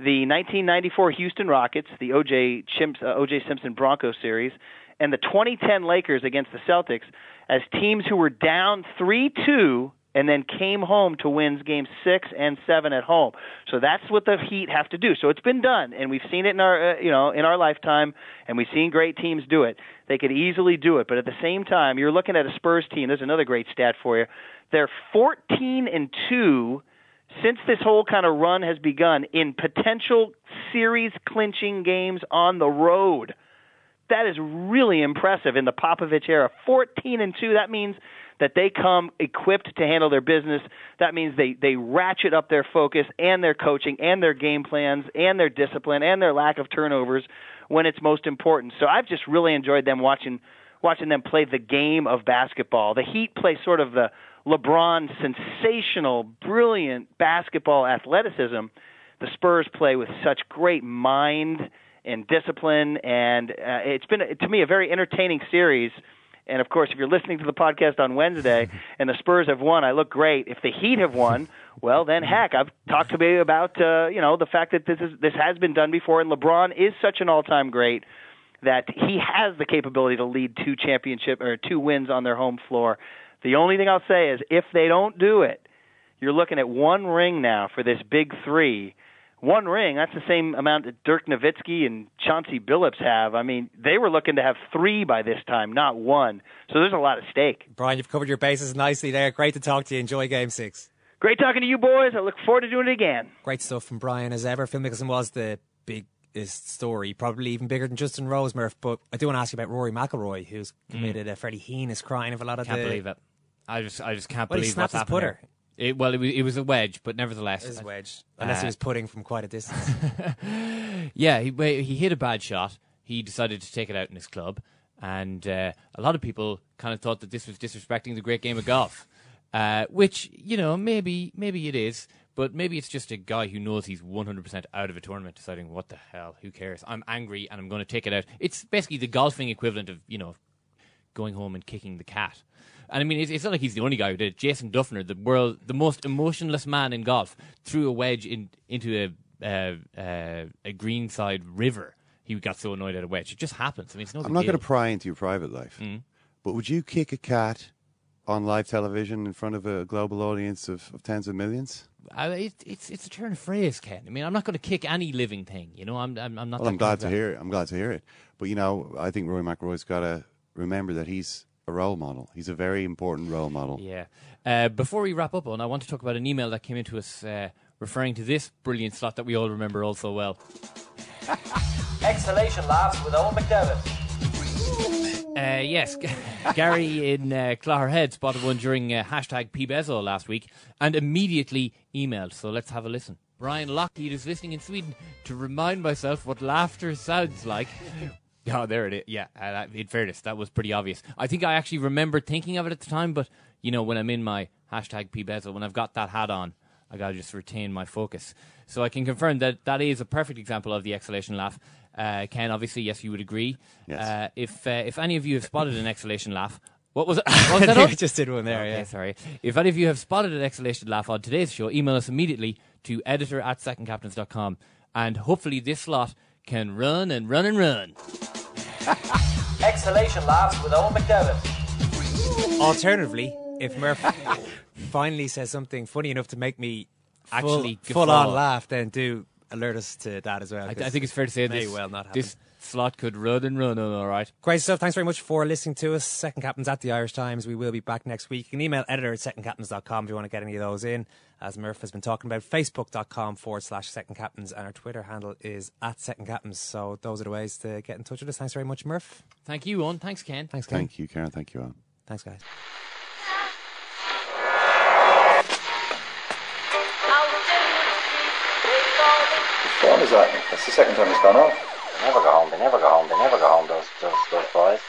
the 1994 Houston Rockets, the OJ Chimps, uh, OJ Simpson Broncos series, and the 2010 Lakers against the Celtics as teams who were down 3-2 and then came home to wins game 6 and 7 at home. So that's what the Heat have to do. So it's been done and we've seen it in our uh, you know, in our lifetime and we've seen great teams do it. They could easily do it, but at the same time, you're looking at a Spurs team. There's another great stat for you. They're 14 and 2 since this whole kind of run has begun in potential series clinching games on the road. That is really impressive in the Popovich era. 14 and 2, that means that they come equipped to handle their business. That means they they ratchet up their focus and their coaching and their game plans and their discipline and their lack of turnovers when it's most important. So I've just really enjoyed them watching watching them play the game of basketball. The Heat play sort of the LeBron sensational, brilliant basketball athleticism. The Spurs play with such great mind and discipline, and uh, it's been to me a very entertaining series. And of course, if you're listening to the podcast on Wednesday and the Spurs have won, I look great. If the Heat have won, well, then heck, I've talked to me about uh, you know the fact that this is this has been done before, and LeBron is such an all-time great that he has the capability to lead two championship or two wins on their home floor. The only thing I'll say is if they don't do it, you're looking at one ring now for this big three. One ring, that's the same amount that Dirk Nowitzki and Chauncey Billups have. I mean, they were looking to have three by this time, not one. So there's a lot at stake. Brian, you've covered your bases nicely there. Great to talk to you. Enjoy Game Six. Great talking to you boys. I look forward to doing it again. Great stuff from Brian as ever. Phil Mickelson was the biggest story, probably even bigger than Justin Rose, Murph. But I do want to ask you about Rory McIlroy, who's mm. committed a fairly heinous crime of a lot of Can't the. believe it. I just I just can't Well, he believe snapped what's his happened putter. It, well, it was, it was a wedge, but nevertheless, It was a wedge, unless he Uh, was putting from quite a distance. yeah, he well, he hit a bad shot. He decided to take it out in his club, and uh, a lot of people kind of thought that this was disrespecting the great game of golf, uh, which you know maybe maybe it is, but maybe it's just a guy who knows he's 100% out of a tournament, deciding what the hell, who cares? I'm angry and I'm going to take it out. It's basically the golfing equivalent of you know going home and kicking the cat. And I mean, it's, it's not like he's the only guy who did it. Jason Dufner, the world, the most emotionless man in golf, threw a wedge in, into a uh, uh, a greenside river. He got so annoyed at a wedge. It just happens. I mean, it's no I'm not going to pry into your private life, Mm. but would you kick a cat on live television in front of a global audience of, of tens of millions? I, it, it's it's a turn of phrase, Ken. I mean, I'm not going to kick any living thing. You know, I'm I'm, I'm not. Well, I'm glad to hear it. I'm glad to hear it. But you know, I think Roy McIlroy's got to remember that he's a role model. He's a very important role model. Yeah. Uh, before we wrap up, on, I want to talk about an email that came into us uh, referring to this brilliant slot that we all remember all so well. Exhalation laughs with Eoin McDevitt. Uh, yes, Gary in uh, Clogherhead spotted one during uh, hashtag PBezo last week and immediately emailed. So let's have a listen. Brian Lockheed is listening in Sweden to remind myself what laughter sounds like. Oh, there it is. Yeah, uh, in fairness, that was pretty obvious. I think I actually remember thinking of it at the time, but you know, when I'm in my hashtag PBezo, when I've got that hat on, I gotta just retain my focus. So I can confirm that that is a perfect example of the exhalation laugh. Uh, Ken, obviously, yes, you would agree. Yes. Uh, if uh, if any of you have spotted an exhalation laugh, what was it? What was that I just did one there, Okay, yeah. sorry. If any of you have spotted an exhalation laugh on today's show, email us immediately to editor at secondcaptains.com and hopefully this slot can run and run and run. Exhalation laughs with Eoin McDevitt. Alternatively, if Murph finally says something funny enough to make me Actually full, full on laugh, then do alert us to that as well. I, 'cause I think it's fair to say it may this, well not happen. this slot could run and run, all right. Great stuff. Thanks very much for listening to us. Second Captains at the Irish Times. We will be back next week. You can email editor at secondcaptains.com if you want to get any of those in. As Murph has been talking about, facebook.com forward slash second captains. And our Twitter handle is at second captains. So those are the ways to get in touch with us. Thanks very much, Murph. Thank you, Eoin. Thanks, Ken. Thanks, Ken. Thank you, Karen. Thank you, Alan. Thanks, guys. What time is that? That's the second time it's gone off. They never go home. They never go home. They never go home. Those those those boys.